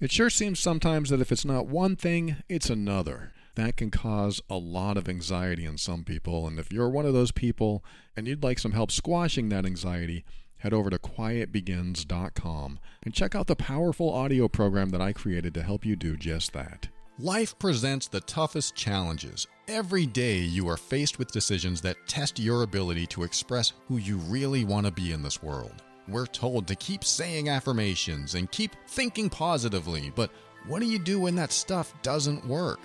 It sure seems sometimes that if it's not one thing, it's another. That can cause a lot of anxiety in some people, and if you're one of those people and you'd like some help squashing that anxiety, head over to quietbegins.com and check out the powerful audio program that I created to help you do just that. Life presents the toughest challenges. Every day you are faced with decisions that test your ability to express who you really want to be in this world. We're told to keep saying affirmations and keep thinking positively, but what do you do when that stuff doesn't work?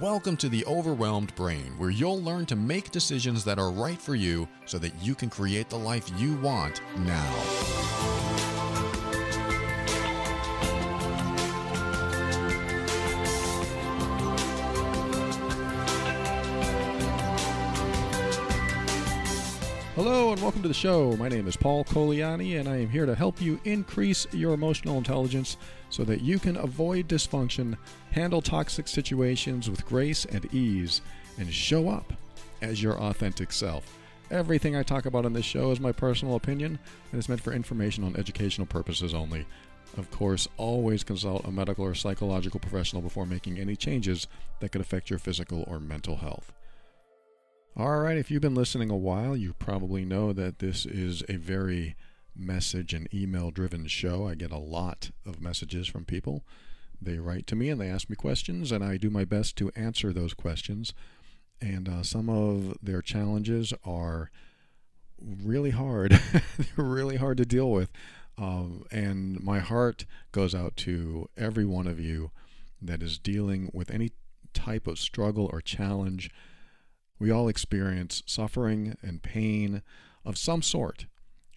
Welcome to the Overwhelmed Brain, where you'll learn to make decisions that are right for you so that you can create the life you want now. Hello and welcome to the show. My name is Paul Colaianni, and I am here to help you increase your emotional intelligence so that you can avoid dysfunction, handle toxic situations with grace and ease, and show up as your authentic self. Everything I talk about on this show is my personal opinion and is meant for informational and educational purposes only. Of course, always consult a medical or psychological professional before making any changes that could affect your physical or mental health. All right, if you've been listening a while, you probably know that this is a very message and email driven show. I get a lot of messages from people. They write to me and they ask me questions, and I do my best to answer those questions. And uh, some of their challenges are really hard. They're really hard to deal with. Um, and my heart goes out to every one of you that is dealing with any type of struggle or challenge we all experience suffering and pain of some sort,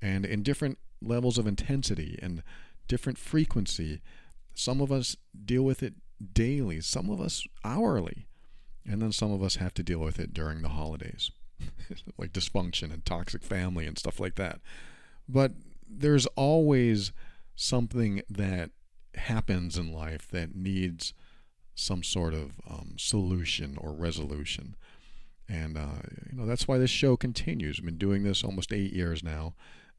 and in different levels of intensity and different frequency. Some of us deal with it daily, some of us hourly, and then some of us have to deal with it during the holidays, like dysfunction and toxic family and stuff like that. But there's always something that happens in life that needs some sort of um, solution or resolution. And, uh, you know, that's why this show continues. I've been doing this almost eight years now,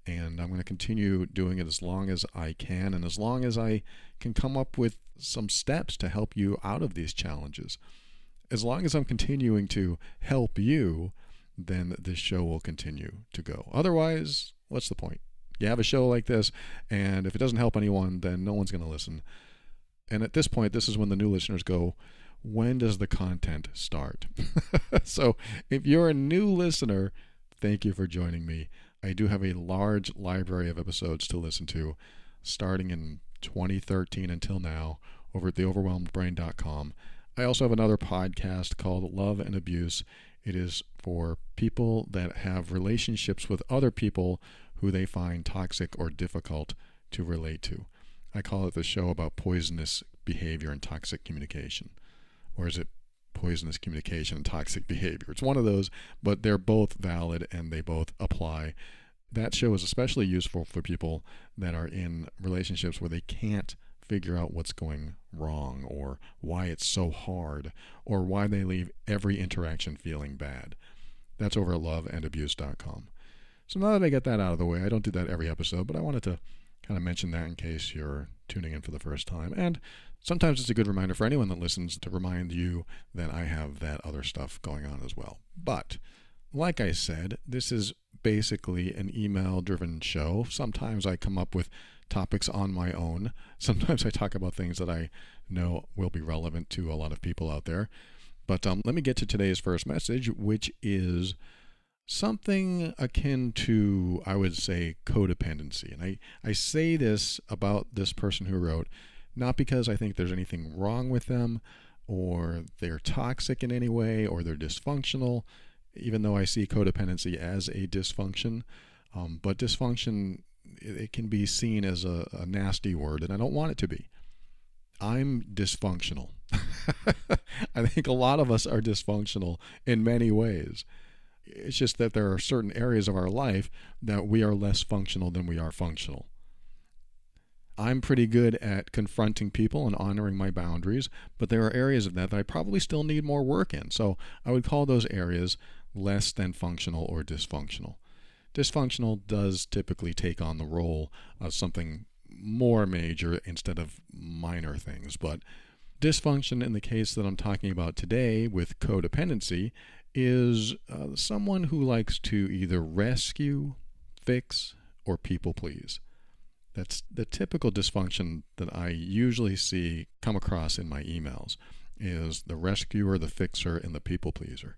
and I'm going to continue doing it as long as I can and as long as I can come up with some steps to help you out of these challenges. As long as I'm continuing to help you, then this show will continue to go. Otherwise, what's the point? You have a show like this, and if it doesn't help anyone, then no one's going to listen. And at this point, this is when the new listeners go, when does the content start? so if you're a new listener, thank you for joining me. I do have a large library of episodes to listen to starting in 2013 until now over at theoverwhelmedbrain.com. I also have another podcast called Love and Abuse. It is for people that have relationships with other people who they find toxic or difficult to relate to. I call it the show about poisonous behavior and toxic communication or is it poisonous communication and toxic behavior? It's one of those, but they're both valid and they both apply. That show is especially useful for people that are in relationships where they can't figure out what's going wrong or why it's so hard or why they leave every interaction feeling bad. That's over at loveandabuse.com. So now that I get that out of the way, I don't do that every episode, but I wanted to kind of mention that in case you're tuning in for the first time. And sometimes it's a good reminder for anyone that listens to remind you that I have that other stuff going on as well. But like I said, this is basically an email driven show. Sometimes I come up with topics on my own. Sometimes I talk about things that I know will be relevant to a lot of people out there. But um, let me get to today's first message, which is something akin to, I would say, codependency. And I, I say this about this person who wrote not because I think there's anything wrong with them or they're toxic in any way or they're dysfunctional, even though I see codependency as a dysfunction. Um, but dysfunction, it, it, can be seen as a, a nasty word, and I don't want it to be. I'm dysfunctional. I think a lot of us are dysfunctional in many ways. It's just that there are certain areas of our life that we are less functional than we are functional. I'm pretty good at confronting people and honoring my boundaries, but there are areas of that that I probably still need more work in. So I would call those areas less than functional or dysfunctional. Dysfunctional does typically take on the role of something more major instead of minor things. But dysfunction in the case that I'm talking about today with codependency is uh, someone who likes to either rescue, fix, or people please. That's the typical dysfunction that I usually see come across in my emails is the rescuer, the fixer, and the people pleaser.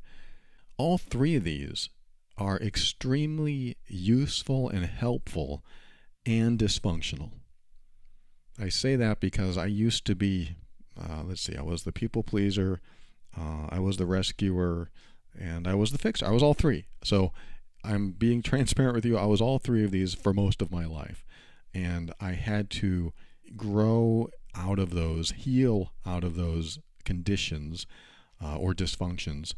All three of these are extremely useful and helpful and dysfunctional. I say that because I used to be, uh, let's see, I was the people pleaser, uh, I was the rescuer, and I was the fixer. I was all three. So I'm being transparent with you. I was all three of these for most of my life. And I had to grow out of those, heal out of those conditions uh, or dysfunctions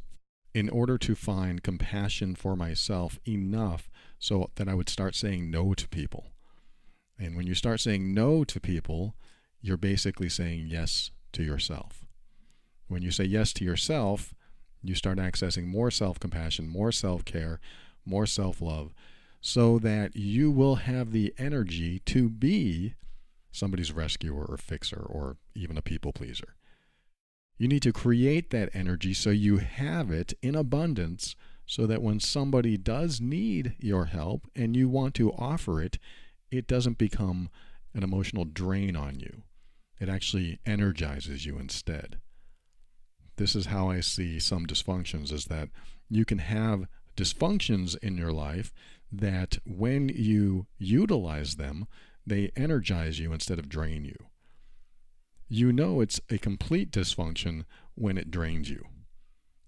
in order to find compassion for myself enough so that I would start saying no to people. And when you start saying no to people, you're basically saying yes to yourself. When you say yes to yourself, you start accessing more self compassion, more self care, more self love, so that you will have the energy to be somebody's rescuer or fixer or even a people pleaser. You need to create that energy so you have it in abundance so that when somebody does need your help and you want to offer it, it doesn't become an emotional drain on you. It actually energizes you instead. This is how I see some dysfunctions is that you can have dysfunctions in your life that when you utilize them, they energize you instead of drain you. You know it's a complete dysfunction when it drains you.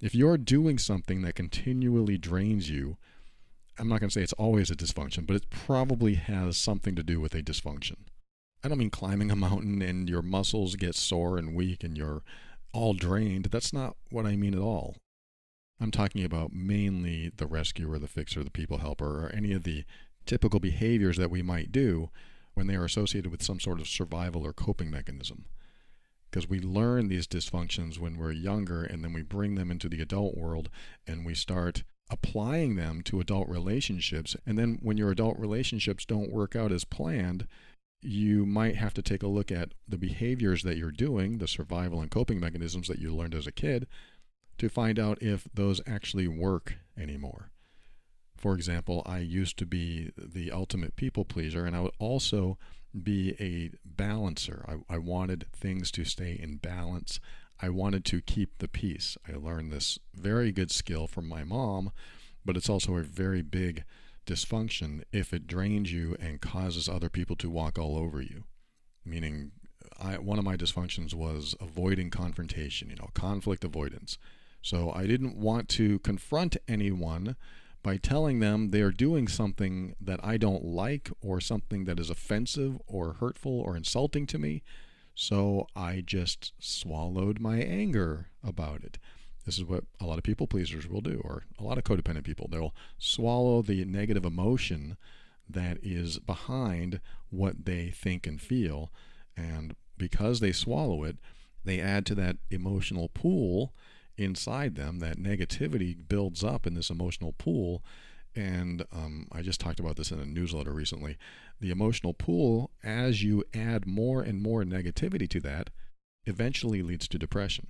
If you're doing something that continually drains you, I'm not going to say it's always a dysfunction, but it probably has something to do with a dysfunction. I don't mean climbing a mountain and your muscles get sore and weak and you're all drained. That's not what I mean at all. I'm talking about mainly the rescuer, the fixer, the people helper, or any of the typical behaviors that we might do when they are associated with some sort of survival or coping mechanism. Because we learn these dysfunctions when we're younger and then we bring them into the adult world and we start applying them to adult relationships. And then when your adult relationships don't work out as planned, you might have to take a look at the behaviors that you're doing, the survival and coping mechanisms that you learned as a kid, to find out if those actually work anymore. For example, I used to be the ultimate people pleaser, and I would also be a balancer. I, I wanted things to stay in balance. I wanted to keep the peace. I learned this very good skill from my mom, but it's also a very big dysfunction if it drains you and causes other people to walk all over you. Meaning, I, one of my dysfunctions was avoiding confrontation, you know, conflict avoidance. So I didn't want to confront anyone by telling them they are doing something that I don't like or something that is offensive or hurtful or insulting to me. So I just swallowed my anger about it. This is what a lot of people pleasers will do, or a lot of codependent people. They'll swallow the negative emotion that is behind what they think and feel. And because they swallow it, they add to that emotional pool inside them. That negativity builds up in this emotional pool. And um, I just talked about this in a newsletter recently. The emotional pool, as you add more and more negativity to that, eventually leads to depression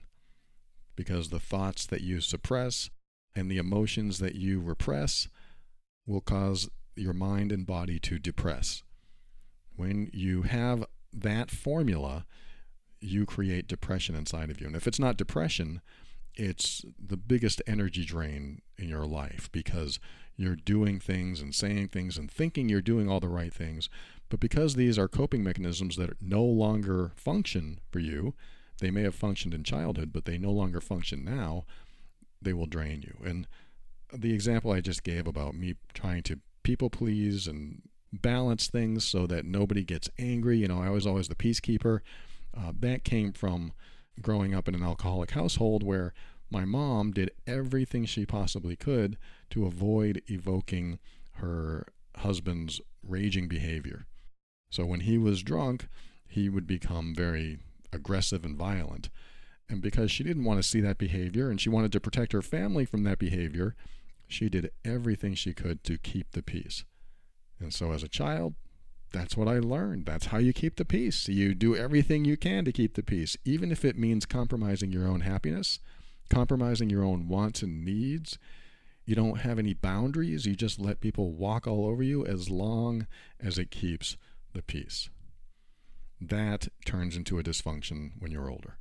because the thoughts that you suppress and the emotions that you repress will cause your mind and body to depress. When you have that formula, you create depression inside of you. And if it's not depression, it's the biggest energy drain in your life because you're doing things and saying things and thinking you're doing all the right things. But because these are coping mechanisms that no longer function for you, they may have functioned in childhood, but they no longer function now, they will drain you. And the example I just gave about me trying to people please and balance things so that nobody gets angry, you know, I was always the peacekeeper. Uh, that came from growing up in an alcoholic household where my mom did everything she possibly could to avoid evoking her husband's raging behavior. So when he was drunk, he would become very aggressive and violent. And because she didn't want to see that behavior and she wanted to protect her family from that behavior, she did everything she could to keep the peace. And so as a child, that's what I learned. That's how you keep the peace. You do everything you can to keep the peace, even if it means compromising your own happiness, compromising your own wants and needs. You don't have any boundaries. You just let people walk all over you as long as it keeps the peace. That turns into a dysfunction when you're older.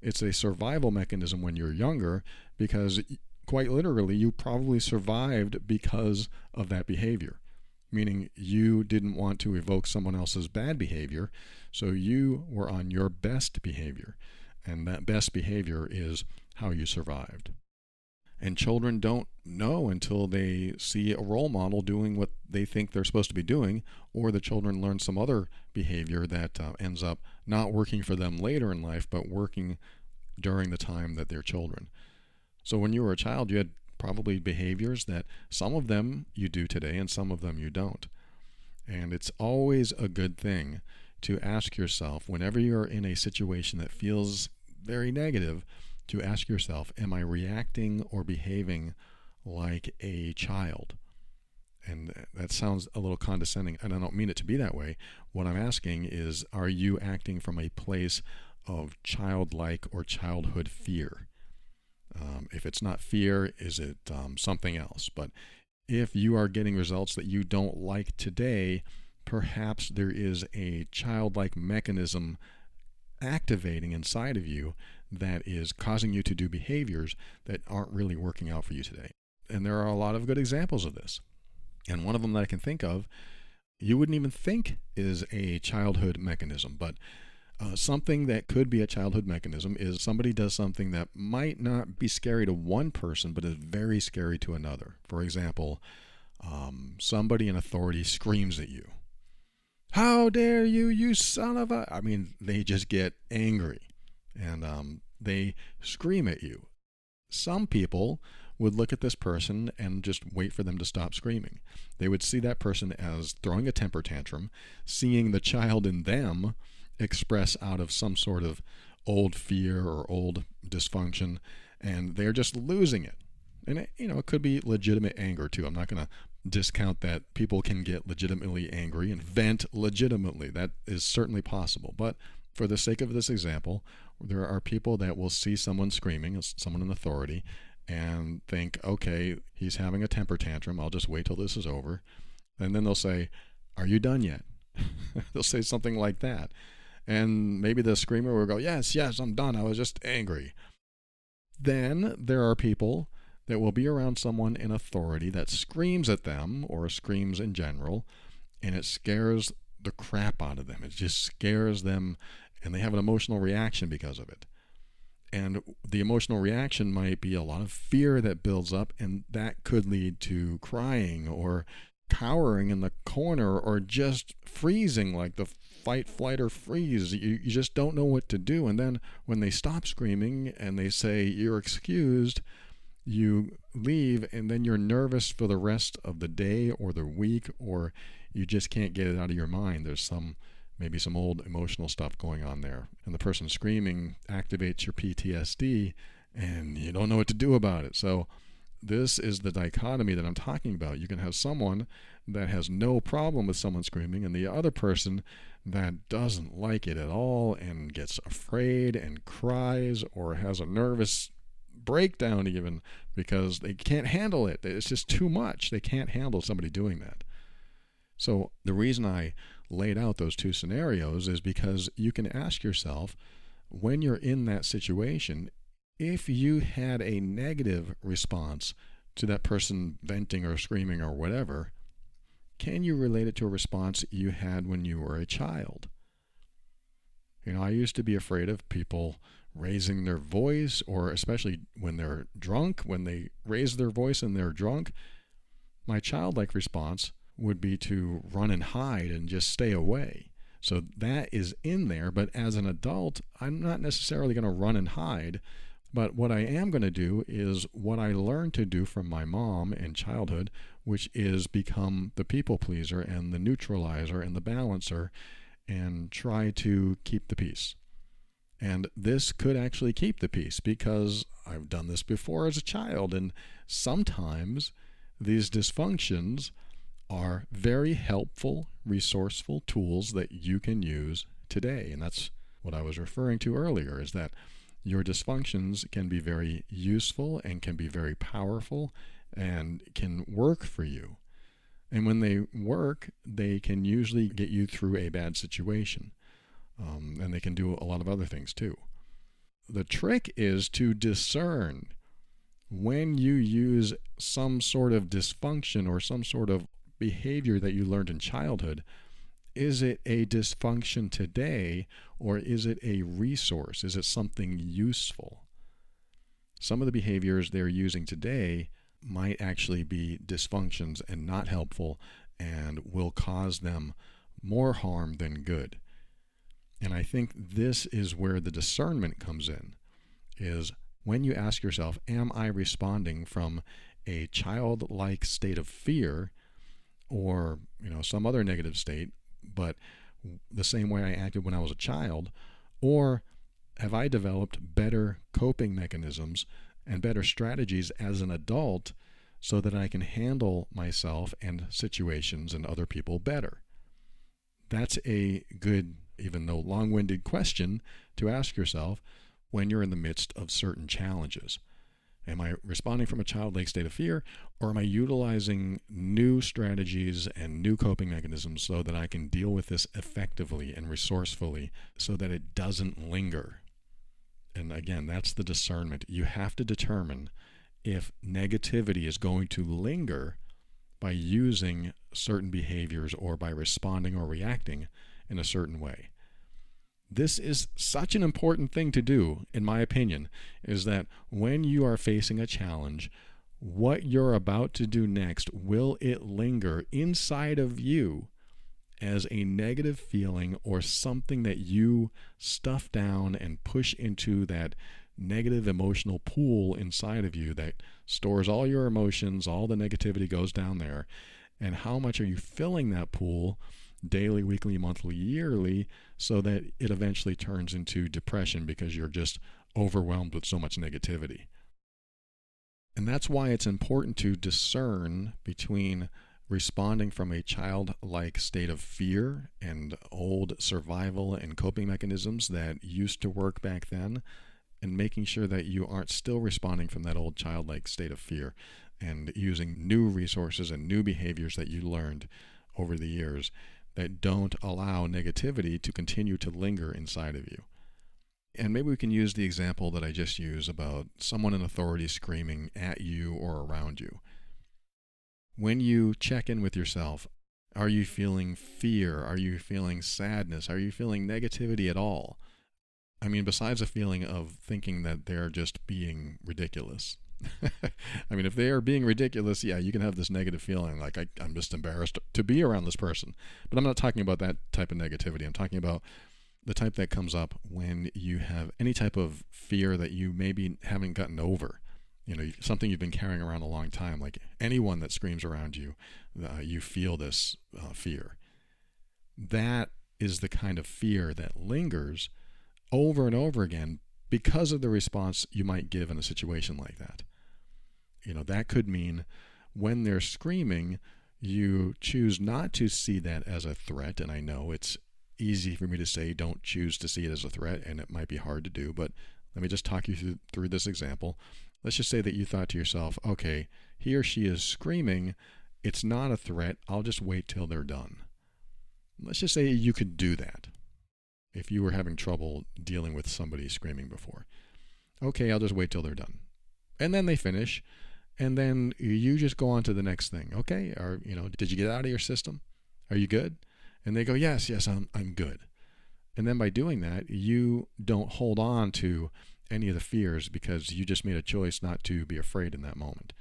It's a survival mechanism when you're younger because, quite literally, you probably survived because of that behavior meaning you didn't want to evoke someone else's bad behavior, so you were on your best behavior. And that best behavior is how you survived. And children don't know until they see a role model doing what they think they're supposed to be doing, or the children learn some other behavior that uh, ends up not working for them later in life, but working during the time that they're children. So when you were a child, you had probably behaviors that some of them you do today and some of them you don't. And it's always a good thing to ask yourself, whenever you're in a situation that feels very negative, to ask yourself, Am I reacting or behaving like a child? And that sounds a little condescending, and I don't mean it to be that way. What I'm asking is, Are you acting from a place of childlike or childhood fear? Um, if it's not fear, is it um, something else? But if you are getting results that you don't like today, perhaps there is a childlike mechanism activating inside of you that is causing you to do behaviors that aren't really working out for you today. And there are a lot of good examples of this. And one of them that I can think of, you wouldn't even think is a childhood mechanism, but uh, something that could be a childhood mechanism is somebody does something that might not be scary to one person, but is very scary to another. For example, um, somebody in authority screams at you. How dare you, you son of a. I mean, they just get angry and um, they scream at you. Some people would look at this person and just wait for them to stop screaming. They would see that person as throwing a temper tantrum, seeing the child in them express out of some sort of old fear or old dysfunction, and they're just losing it. And it, you know, it could be legitimate anger too. I'm not going to discount that people can get legitimately angry and vent legitimately. That is certainly possible. But for the sake of this example, there are people that will see someone screaming, someone in authority, and think, okay, he's having a temper tantrum. I'll just wait till this is over. And then they'll say, Are you done yet? they'll say something like that. And maybe the screamer will go, Yes, yes, I'm done. I was just angry. Then there are people that will be around someone in authority that screams at them or screams in general, and it scares the crap out of them. It just scares them, and they have an emotional reaction because of it. And the emotional reaction might be a lot of fear that builds up, and that could lead to crying or cowering in the corner or just freezing like the fight, flight, or freeze. You, you just don't know what to do. And then when they stop screaming and they say, You're excused, you leave, and then you're nervous for the rest of the day or the week, or you just can't get it out of your mind. There's some maybe some old emotional stuff going on there. And the person screaming activates your PTSD, and you don't know what to do about it. So, this is the dichotomy that I'm talking about. You can have someone that has no problem with someone screaming, and the other person that doesn't like it at all and gets afraid and cries or has a nervous breakdown even because they can't handle it. It's just too much. They can't handle somebody doing that. So the reason I laid out those two scenarios is because you can ask yourself when you're in that situation if you had a negative response to that person venting or screaming or whatever can you relate it to a response you had when you were a child? You know, I used to be afraid of people raising their voice, or especially when they're drunk, when they raise their voice and they're drunk. My childlike response would be to run and hide and just stay away. So that is in there, but as an adult, I'm not necessarily going to run and hide. But what I am going to do is what I learned to do from my mom in childhood, which is become the people pleaser and the neutralizer and the balancer and try to keep the peace. And this could actually keep the peace because I've done this before as a child. And sometimes these dysfunctions are very helpful, resourceful tools that you can use today. And that's what I was referring to earlier is that your dysfunctions can be very useful and can be very powerful and can work for you. And when they work, they can usually get you through a bad situation. Um, and they can do a lot of other things too. The trick is to discern when you use some sort of dysfunction or some sort of behavior that you learned in childhood. Is it a dysfunction today or is it a resource? Is it something useful? Some of the behaviors they're using today might actually be dysfunctions and not helpful and will cause them more harm than good. And I think this is where the discernment comes in is when you ask yourself, am I responding from a childlike state of fear or, you know, some other negative state, but the same way I acted when I was a child, or have I developed better coping mechanisms and better strategies as an adult so that I can handle myself and situations and other people better? That's a good even though long winded question to ask yourself when you're in the midst of certain challenges. Am I responding from a childlike state of fear, or am I utilizing new strategies and new coping mechanisms so that I can deal with this effectively and resourcefully so that it doesn't linger? And again, that's the discernment. You have to determine if negativity is going to linger by using certain behaviors or by responding or reacting in a certain way. This is such an important thing to do, in my opinion, is that when you are facing a challenge, what you're about to do next, will it linger inside of you as a negative feeling or something that you stuff down and push into that negative emotional pool inside of you that stores all your emotions, all the negativity goes down there? And how much are you filling that pool? daily, weekly, monthly, yearly, so that it eventually turns into depression because you're just overwhelmed with so much negativity. And that's why it's important to discern between responding from a childlike state of fear and old survival and coping mechanisms that used to work back then, and making sure that you aren't still responding from that old childlike state of fear and using new resources and new behaviors that you learned over the years that don't allow negativity to continue to linger inside of you. And maybe we can use the example that I just used about someone in authority screaming at you or around you. When you check in with yourself, are you feeling fear? Are you feeling sadness? Are you feeling negativity at all? I mean, besides a feeling of thinking that they're just being ridiculous. I mean, if they are being ridiculous, yeah, you can have this negative feeling like I, I'm just embarrassed to be around this person. But I'm not talking about that type of negativity. I'm talking about the type that comes up when you have any type of fear that you maybe haven't gotten over. You know, something you've been carrying around a long time. Like anyone that screams around you, uh, you feel this uh, fear. That is the kind of fear that lingers over and over again because of the response you might give in a situation like that. You know, that could mean when they're screaming, you choose not to see that as a threat. And I know it's easy for me to say don't choose to see it as a threat, and it might be hard to do, but let me just talk you through, through this example. Let's just say that you thought to yourself, okay, he or she is screaming. It's not a threat. I'll just wait till they're done. Let's just say you could do that if you were having trouble dealing with somebody screaming before. Okay, I'll just wait till they're done. And then they finish, and then you just go on to the next thing. Okay, or you know, did you get out of your system? Are you good? And they go, yes, yes, I'm I'm good. And then by doing that, you don't hold on to any of the fears because you just made a choice not to be afraid in that moment.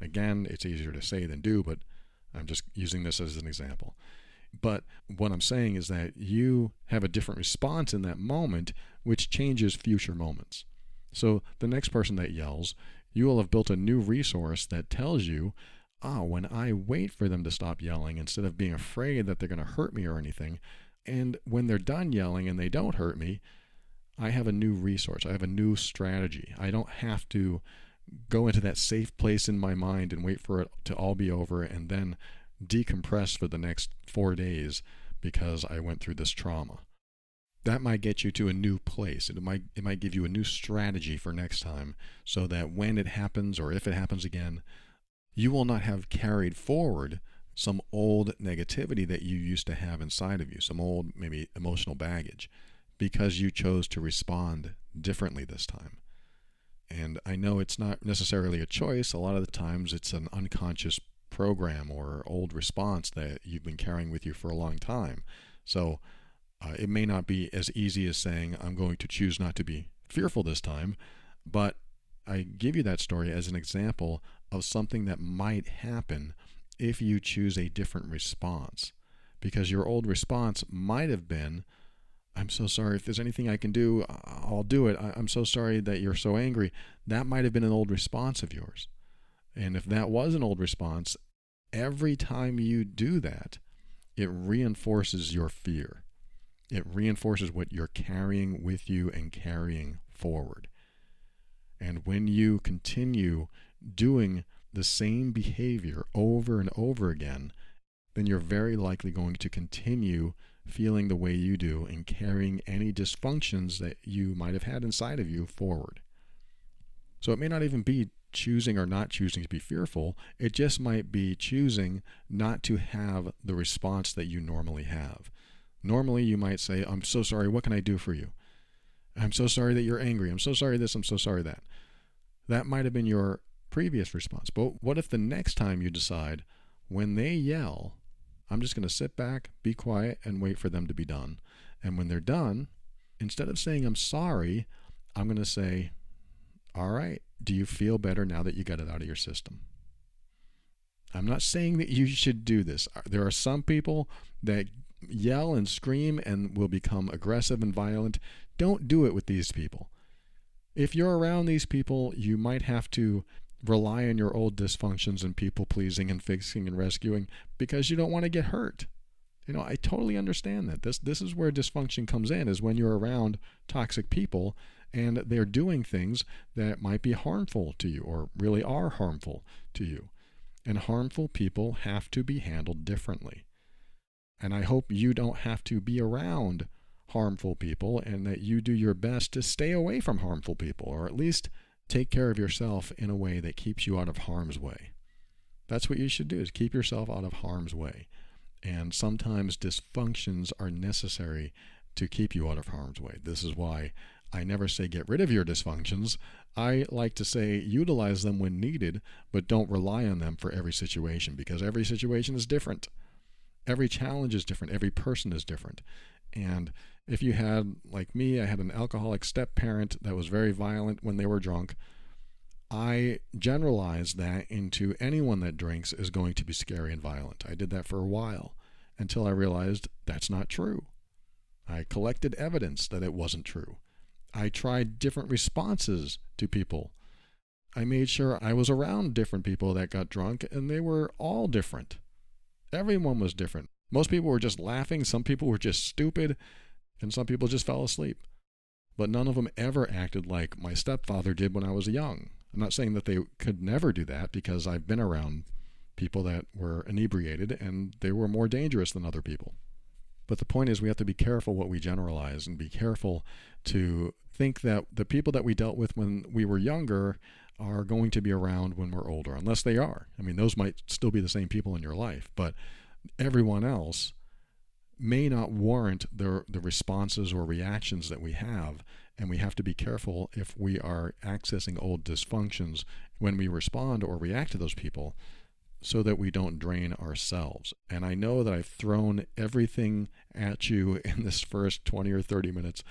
Again, it's easier to say than do, but I'm just using this as an example. But what I'm saying is that you have a different response in that moment, which changes future moments. So the next person that yells, you will have built a new resource that tells you, ah, when I wait for them to stop yelling instead of being afraid that they're going to hurt me or anything, and when they're done yelling and they don't hurt me, I have a new resource. I have a new strategy. I don't have to go into that safe place in my mind and wait for it to all be over and then decompress for the next four days because I went through this trauma. That might get you to a new place. It might it might give you a new strategy for next time so that when it happens or if it happens again, you will not have carried forward some old negativity that you used to have inside of you, some old maybe emotional baggage because you chose to respond differently this time. And I know it's not necessarily a choice. A lot of the times it's an unconscious program or old response that you've been carrying with you for a long time. So uh, it may not be as easy as saying, I'm going to choose not to be fearful this time, but I give you that story as an example of something that might happen if you choose a different response. Because your old response might have been, I'm so sorry. If there's anything I can do, I'll do it. I'm so sorry that you're so angry. That might have been an old response of yours. And if that was an old response, every time you do that, it reinforces your fear. It reinforces what you're carrying with you and carrying forward. And when you continue doing the same behavior over and over again, then you're very likely going to continue feeling the way you do and carrying any dysfunctions that you might have had inside of you forward. So it may not even be choosing or not choosing to be fearful, it just might be choosing not to have the response that you normally have. Normally, you might say, I'm so sorry, what can I do for you? I'm so sorry that you're angry. I'm so sorry this, I'm so sorry that. That might have been your previous response. But what if the next time you decide, when they yell, I'm just going to sit back, be quiet, and wait for them to be done. And when they're done, instead of saying, I'm sorry, I'm going to say, All right, do you feel better now that you got it out of your system? I'm not saying that you should do this. Uh, there are some people that yell and scream and will become aggressive and violent. Don't do it with these people. If you're around these people, you might have to rely on your old dysfunctions and people pleasing and fixing and rescuing because you don't want to get hurt. You know, I totally understand that. This this is where dysfunction comes in is when you're around toxic people and they're doing things that might be harmful to you or really are harmful to you. And harmful people have to be handled differently. And I hope you don't have to be around harmful people and that you do your best to stay away from harmful people or at least take care of yourself in a way that keeps you out of harm's way. That's what you should do is keep yourself out of harm's way. And sometimes dysfunctions are necessary to keep you out of harm's way. This is why I never say get rid of your dysfunctions. I like to say utilize them when needed, but don't rely on them for every situation because every situation is different. Every challenge is different. Every person is different. And if you had, like me, I had an alcoholic step parent that was very violent when they were drunk, I generalized that into anyone that drinks is going to be scary and violent. I did that for a while until I realized that's not true. I collected evidence that it wasn't true. I tried different responses to people. I made sure I was around different people that got drunk, and they were all different. Everyone was different. Most people were just laughing, some people were just stupid, and some people just fell asleep. But none of them ever acted like my stepfather did when I was young. I'm not saying that they could never do that because I've been around people that were inebriated and they were more dangerous than other people. But the point is, we have to be careful what we generalize and be careful to think that the people that we dealt with when we were younger are going to be around when we're older, unless they are. I mean, those might still be the same people in your life, but everyone else may not warrant the, the responses or reactions that we have. And we have to be careful if we are accessing old dysfunctions when we respond or react to those people so that we don't drain ourselves. And I know that I've thrown everything at you in this first 20 or 30 minutes.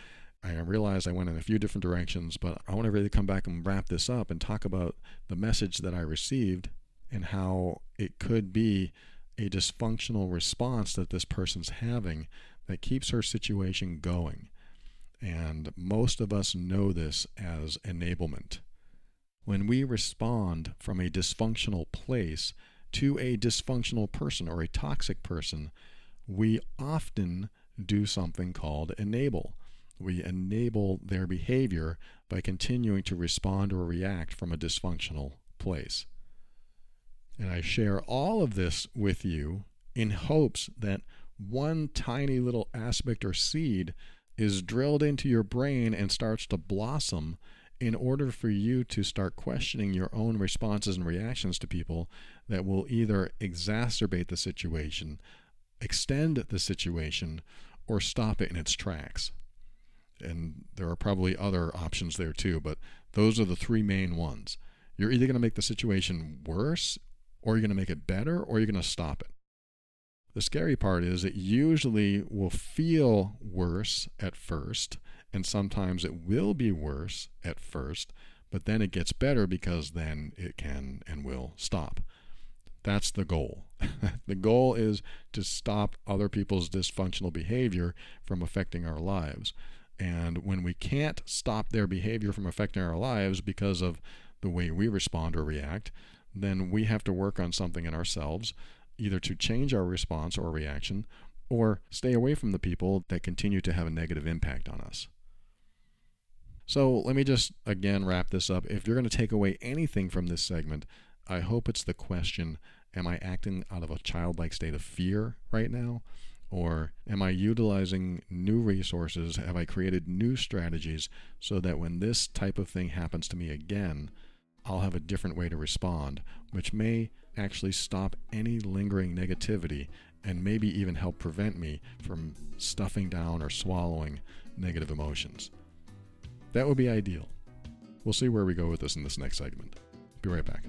I realize I went in a few different directions, but I want to really come back and wrap this up and talk about the message that I received and how it could be a dysfunctional response that this person's having that keeps her situation going. And most of us know this as enablement. When we respond from a dysfunctional place to a dysfunctional person or a toxic person, we often do something called enable. We enable their behavior by continuing to respond or react from a dysfunctional place. And I share all of this with you in hopes that one tiny little aspect or seed is drilled into your brain and starts to blossom in order for you to start questioning your own responses and reactions to people that will either exacerbate the situation, extend the situation, or stop it in its tracks. And there are probably other options there too, but those are the three main ones. You're either going to make the situation worse, or you're going to make it better, or you're going to stop it. The scary part is it usually will feel worse at first, and sometimes it will be worse at first, but then it gets better because then it can and will stop. That's the goal. the goal is to stop other people's dysfunctional behavior from affecting our lives. And when we can't stop their behavior from affecting our lives because of the way we respond or react, then we have to work on something in ourselves, either to change our response or reaction, or stay away from the people that continue to have a negative impact on us. So let me just again wrap this up. If you're going to take away anything from this segment, I hope it's the question Am I acting out of a childlike state of fear right now? Or am I utilizing new resources? Have I created new strategies so that when this type of thing happens to me again, I'll have a different way to respond, which may actually stop any lingering negativity and maybe even help prevent me from stuffing down or swallowing negative emotions. That would be ideal. We'll see where we go with this in this next segment. Be right back.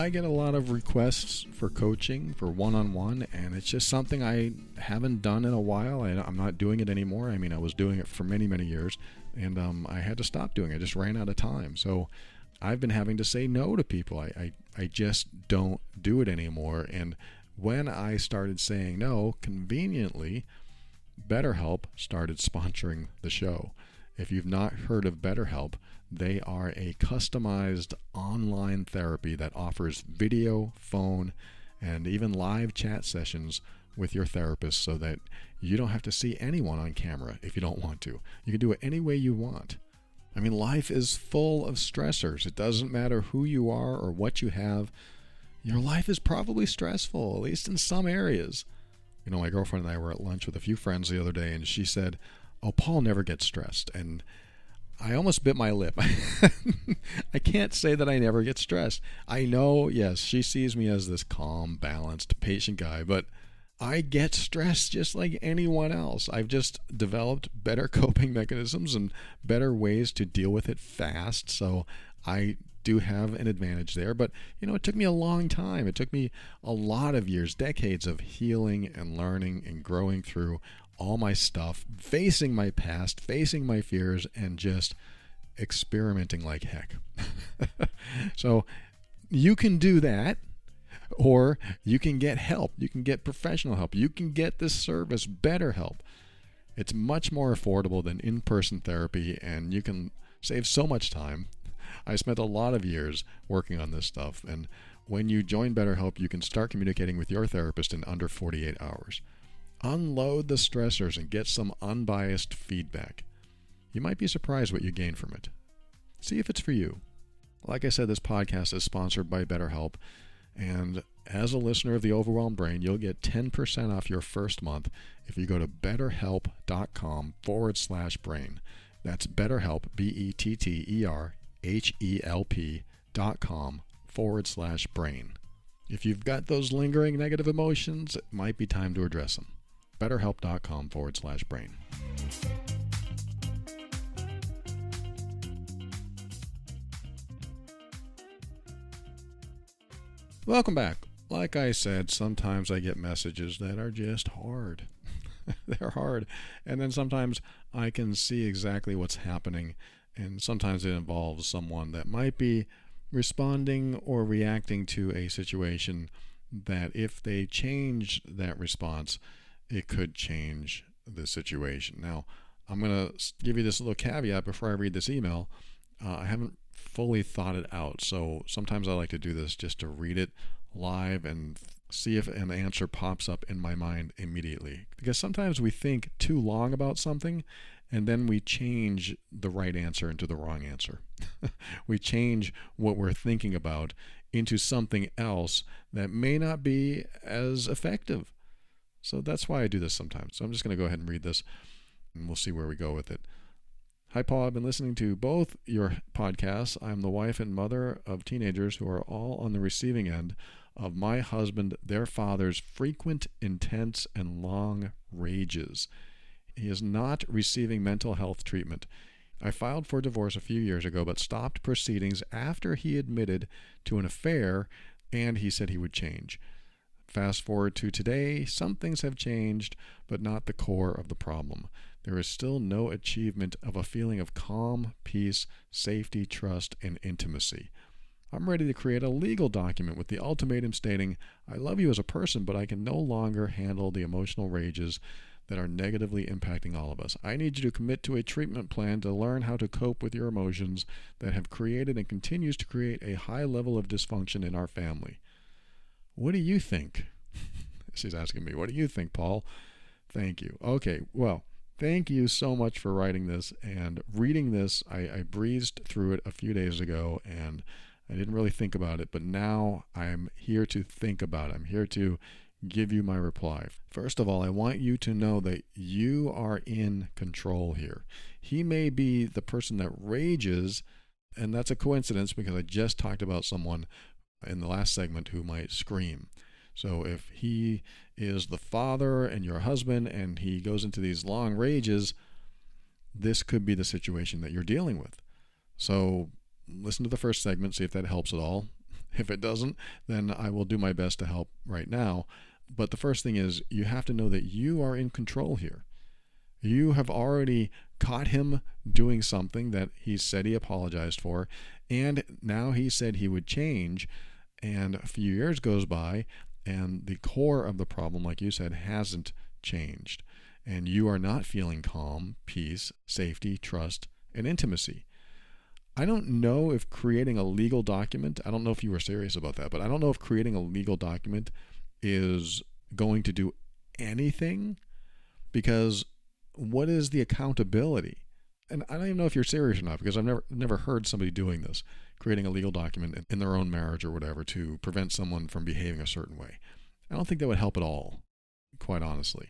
I get a lot of requests for coaching for one on one, and it's just something I haven't done in a while. I, am not doing it anymore. I mean, I was doing it for many, many years, and um, I had to stop doing it. I just ran out of time. So I've been having to say no to people. I, I, I just don't do it anymore. And when I started saying no, conveniently, BetterHelp started sponsoring the show. If you've not heard of BetterHelp, they are a customized online therapy that offers video, phone, and even live chat sessions with your therapist so that you don't have to see anyone on camera if you don't want to. You can do it any way you want. I mean, life is full of stressors. It doesn't matter who you are or what you have. Your life is probably stressful, at least in some areas. You know, my girlfriend and I were at lunch with a few friends the other day, and she said, Oh, Paul never gets stressed. And I almost bit my lip. I can't say that I never get stressed. I know, yes, she sees me as this calm, balanced, patient guy, but I get stressed just like anyone else. I've just developed better coping mechanisms and better ways to deal with it fast. So I do have an advantage there. But, you know, it took me a long time. It took me a lot of years, decades of healing and learning and growing through all my stuff, facing my past, facing my fears, and just experimenting like heck. so you can do that, or you can get help. You can get professional help. You can get this service, better help. It's much more affordable than in person therapy, and you can save so much time. I spent a lot of years working on this stuff, and when you join BetterHelp, you can start communicating with your therapist in under 48 hours. Unload the stressors and get some unbiased feedback. You might be surprised what you gain from it. See if it's for you. Like I said, this podcast is sponsored by BetterHelp, and as a listener of The Overwhelmed Brain, you'll get 10% off your first month if you go to betterhelp.com forward slash brain. That's BetterHelp, B E T T E R H E L P dot com forward slash brain. If you've got those lingering negative emotions, it might be time to address them betterhelp.com forward slash brain. Welcome back. Like I said, sometimes I get messages that are just hard. They're hard. And then sometimes I can see exactly what's happening. And sometimes it involves someone that might be responding or reacting to a situation that if they change that response, it could change the situation. Now, I'm going to give you this little caveat before I read this email. Uh, I haven't fully thought it out. So sometimes I like to do this just to read it live and see if an answer pops up in my mind immediately. Because sometimes we think too long about something and then we change the right answer into the wrong answer. we change what we're thinking about into something else that may not be as effective. So that's why I do this sometimes. So I'm just going to go ahead and read this and we'll see where we go with it. Hi, Paul. I've been listening to both your podcasts. I'm the wife and mother of teenagers who are all on the receiving end of my husband, their father's frequent, intense, and long rages. He is not receiving mental health treatment. I filed for divorce a few years ago, but stopped proceedings after he admitted to an affair and he said he would change. Fast forward to today, some things have changed, but not the core of the problem there is still no achievement of a feeling of calm, peace, safety, trust, and intimacy. I'm ready to create a legal document with the ultimatum stating, I love you as a person, but I can no longer handle the emotional rages that are negatively impacting all of us. I need you to commit to a treatment plan to learn how to cope with your emotions that have created and continues to create a high level of dysfunction in our family. What do you think? She's asking me, What do you think, Paul? Thank you. Okay, well, Thank you so much for writing this and reading this. I, I breezed through it a few days ago and I didn't really think about it, but now I'm here to think about it. I'm here to give you my reply. First of all, I want you to know that you are in control here. He may be the person that rages, and that's a coincidence because I just talked about someone in the last segment who might scream. So if he is the father and your husband and he goes into these long rages, this could be the situation that you're dealing with. So listen to the first segment, see if that helps at all. If it doesn't, then I will do my best to help right now. But the first thing is you have to know that you are in control here. You have already caught him doing something that he said he apologized for, and now he said he would change. And a few years goes by, and the core of the problem, like you said, hasn't changed. And you are not feeling calm, peace, safety, trust, and intimacy. I don't know if creating a legal document, I don't know if you were serious about that, but I don't know if creating a legal document is going to do anything because what is the accountability? And I don't even know if you're serious or not because I've never never heard somebody doing this creating a legal document in their own marriage or whatever to prevent someone from behaving a certain way. I don't think that would help at all, quite honestly,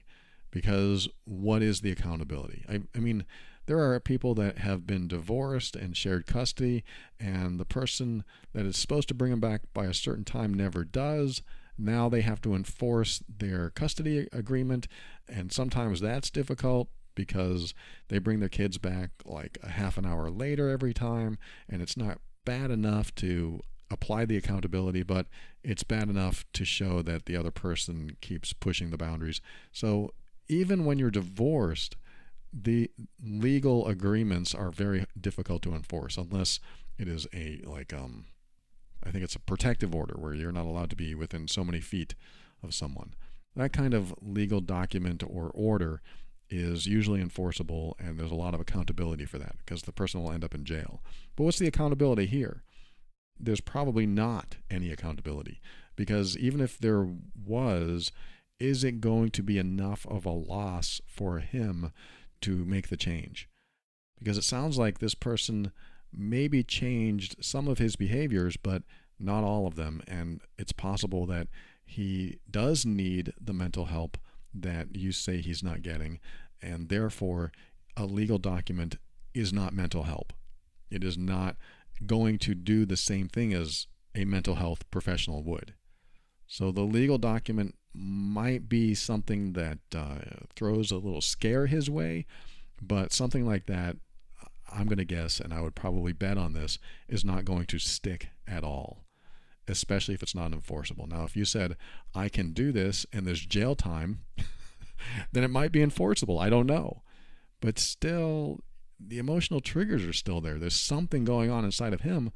because what is the accountability? I, I mean, there are people that have been divorced and shared custody, and the person that is supposed to bring them back by a certain time never does. Now they have to enforce their custody agreement, and sometimes that's difficult because they bring their kids back like a half an hour later every time, and it's not bad enough to apply the accountability, but it's bad enough to show that the other person keeps pushing the boundaries. So even when you're divorced, the legal agreements are very difficult to enforce unless it is a like um I think it's a protective order where you're not allowed to be within so many feet of someone. That kind of legal document or order is usually enforceable and there's a lot of accountability for that because the person will end up in jail. But what's the accountability here? There's probably not any accountability because even if there was, is it going to be enough of a loss for him to make the change? Because it sounds like this person maybe changed some of his behaviors, but not all of them. And it's possible that he does need the mental help that you say he's not getting, and therefore a legal document is not mental help. It is not going to do the same thing as a mental health professional would. So the legal document might be something that uh, throws a little scare his way, but something like that, I'm going to guess, and I would probably bet on this, is not going to stick at all especially if it's not enforceable. Now, if you said, I can do this and there's jail time, then it might be enforceable. I don't know. But still, the emotional triggers are still there. There's something going on inside of him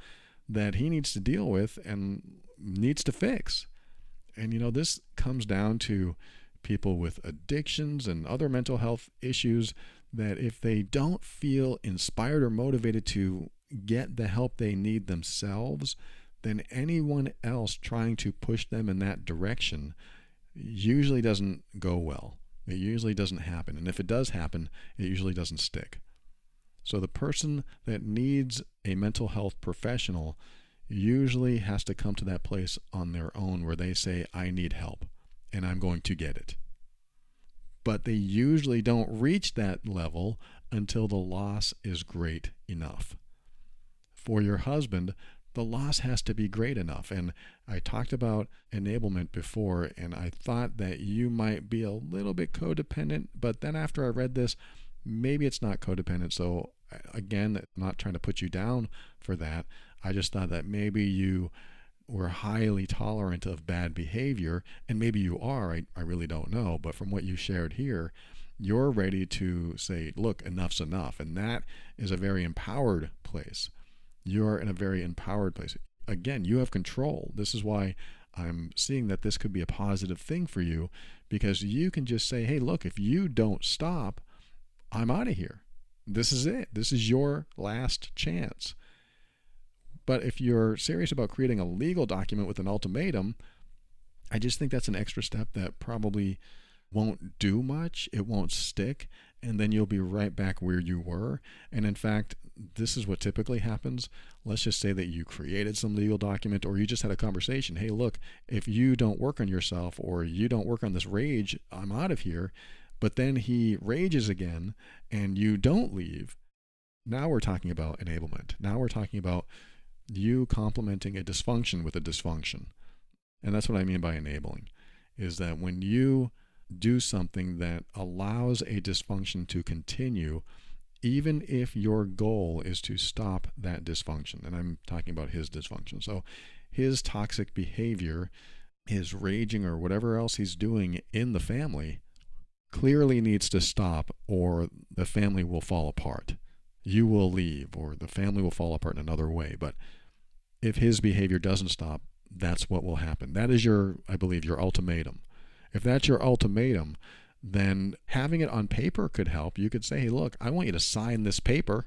that he needs to deal with and needs to fix. And, you know, this comes down to people with addictions and other mental health issues that if they don't feel inspired or motivated to get the help they need themselves, then anyone else trying to push them in that direction usually doesn't go well. It usually doesn't happen. And if it does happen, it usually doesn't stick. So the person that needs a mental health professional usually has to come to that place on their own where they say, I need help and I'm going to get it. But they usually don't reach that level until the loss is great enough. For your husband, the loss has to be great enough. And I talked about enablement before, and I thought that you might be a little bit codependent. But then after I read this, maybe it's not codependent. So, again, I'm not trying to put you down for that. I just thought that maybe you were highly tolerant of bad behavior, and maybe you are. I, I really don't know. But from what you shared here, you're ready to say, look, enough's enough. And that is a very empowered place you're in a very empowered place. Again, you have control. This is why I'm seeing that this could be a positive thing for you because you can just say, hey, look, if you don't stop, I'm out of here. This is it. This is your last chance. But if you're serious about creating a legal document with an ultimatum, I just think that's an extra step that probably won't do much, it won't stick, and then you'll be right back where you were. And in fact, this is what typically happens. Let's just say that you created some legal document or you just had a conversation. Hey, look, if you don't work on yourself or you don't work on this rage, I'm out of here. But then he rages again and you don't leave. Now we're talking about enablement. Now we're talking about you complementing a dysfunction with a dysfunction. And that's what I mean by enabling is that when you do something that allows a dysfunction to continue, even if your goal is to stop that dysfunction. And I'm talking about his dysfunction. So his toxic behavior, his raging, or whatever else he's doing in the family clearly needs to stop, or the family will fall apart. You will leave, or the family will fall apart in another way. But if his behavior doesn't stop, that's what will happen. That is your, I believe, your ultimatum. If that's your ultimatum, then having it on paper could help. You could say, hey, look, I want you to sign this paper.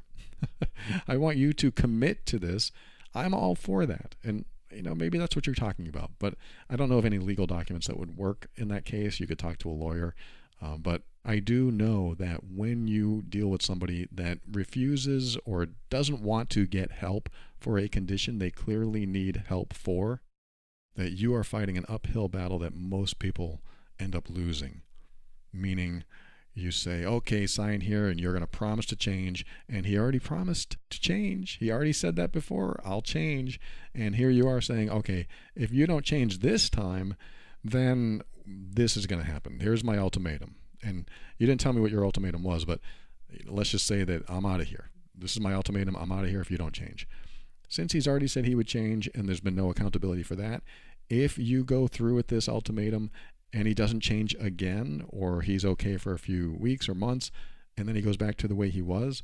I want you to commit to this. I'm all for that. And you know, maybe that's what you're talking about. But I don't know of any legal documents that would work in that case. You could talk to a lawyer. Uh, but I do know that when you deal with somebody that refuses or doesn't want to get help for a condition they clearly need help for, that you are fighting an uphill battle that most people end up losing. Meaning, you say, okay, sign here, and you're going to promise to change. And he already promised to change. He already said that before I'll change. And here you are saying, okay, if you don't change this time, then this is going to happen. Here's my ultimatum. And you didn't tell me what your ultimatum was, but let's just say that I'm out of here. This is my ultimatum. I'm out of here if you don't change. Since he's already said he would change and there's been no accountability for that, if you go through with this ultimatum and he doesn't change again, or he's okay for a few weeks or months, and then he goes back to the way he was,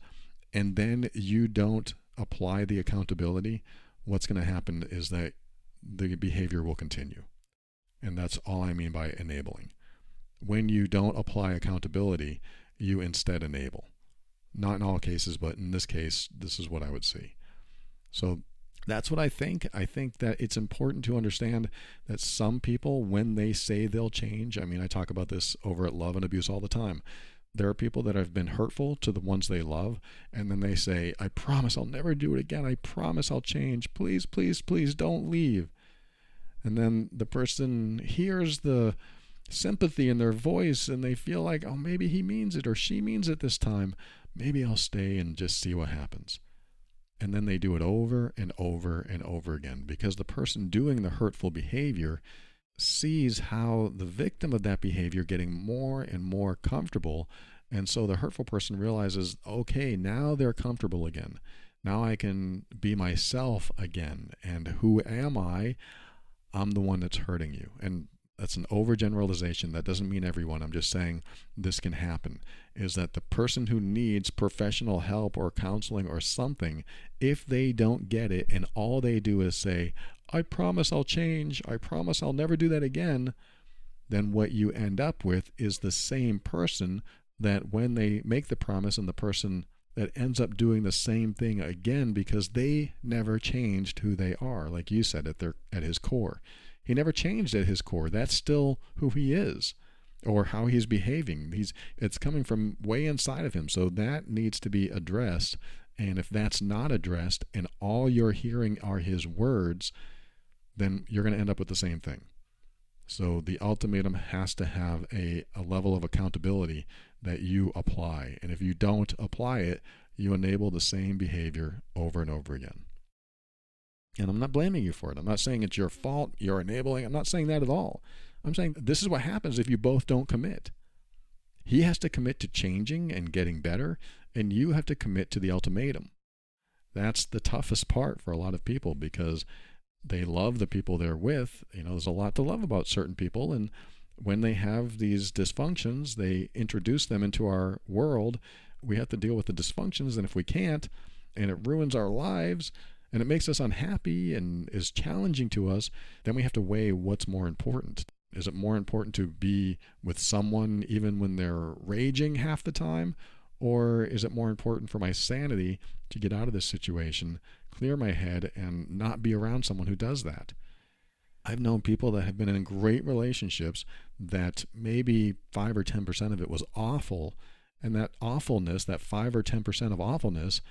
and then you don't apply the accountability, what's going to happen is that the behavior will continue. And that's all I mean by enabling. When you don't apply accountability, you instead enable. Not in all cases, but in this case, this is what I would see. So that's what I think. I think that it's important to understand that some people, when they say they'll change, I mean, I talk about this over at Love and Abuse all the time. There are people that have been hurtful to the ones they love, and then they say, I promise I'll never do it again. I promise I'll change. Please, please, please don't leave. And then the person hears the sympathy in their voice and they feel like, oh, maybe he means it or she means it this time. Maybe I'll stay and just see what happens. And then they do it over and over and over again because the person doing the hurtful behavior sees how the victim of that behavior getting more and more comfortable. And so the hurtful person realizes, okay, now they're comfortable again. Now I can be myself again. And who am I? I'm the one that's hurting you. And that's an overgeneralization. That doesn't mean everyone. I'm just saying this can happen. Is that the person who needs professional help or counseling or something, if they don't get it and all they do is say, I promise I'll change, I promise I'll never do that again, then what you end up with is the same person that when they make the promise and the person that ends up doing the same thing again because they never changed who they are, like you said at their at his core. He never changed at his core. That's still who he is or how he's behaving. He's it's coming from way inside of him. So that needs to be addressed. And if that's not addressed and all you're hearing are his words, then you're going to end up with the same thing. So the ultimatum has to have a, a level of accountability that you apply. And if you don't apply it, you enable the same behavior over and over again. And I'm not blaming you for it. I'm not saying it's your fault, you're enabling. I'm not saying that at all. I'm saying this is what happens if you both don't commit. He has to commit to changing and getting better, and you have to commit to the ultimatum. That's the toughest part for a lot of people because they love the people they're with. You know, there's a lot to love about certain people. And when they have these dysfunctions, they introduce them into our world. We have to deal with the dysfunctions. And if we can't, and it ruins our lives, and it makes us unhappy and is challenging to us, then we have to weigh what's more important. Is it more important to be with someone even when they're raging half the time? Or is it more important for my sanity to get out of this situation clear my head and not be around someone who does that. I've known people that have been in great relationships that maybe 5 or 10% of it was awful, and that awfulness, that 5 or 10% of awfulness,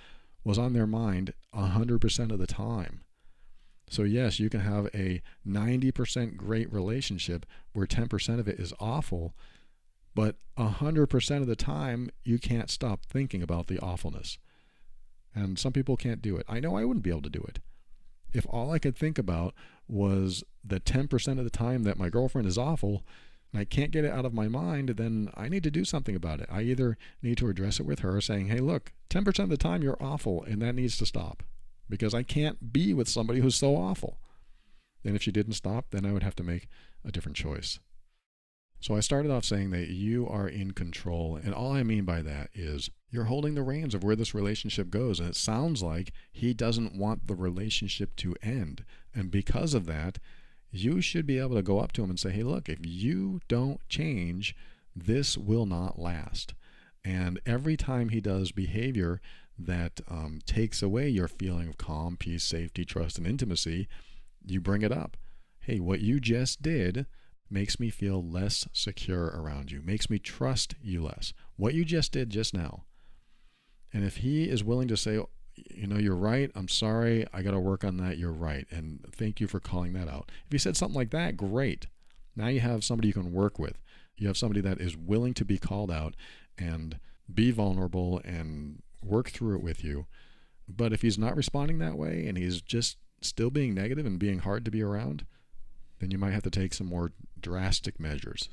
was on their mind 100% of the time. So, yes, you can have a 90% great relationship where 10% of it is awful, but 100% of the time you can't stop thinking about the awfulness. And some people can't do it. I know I wouldn't be able to do it. If all I could think about was the 10% of the time that my girlfriend is awful and I can't get it out of my mind, then I need to do something about it. I either need to address it with her saying, hey, look, 10% of the time you're awful and that needs to stop because I can't be with somebody who's so awful. And if she didn't stop, then I would have to make a different choice. So I started off saying that you are in control. And all I mean by that is you're holding the reins of where this relationship goes. And it sounds like he doesn't want the relationship to end. And because of that, you should be able to go up to him and say, hey, look, if you don't change, this will not last. And every time he does behavior that um, takes away your feeling of calm, peace, safety, trust, and intimacy, you bring it up. Hey, what you just did makes me feel less secure around you, makes me trust you less. What you just did just now. And if he is willing to say, you know, you're right, I'm sorry, I got to work on that, you're right, and thank you for calling that out. If he said something like that, great. Now you have somebody you can work with. You have somebody that is willing to be called out and be vulnerable and work through it with you. But if he's not responding that way and he's just still being negative and being hard to be around, then you might have to take some more drastic measures.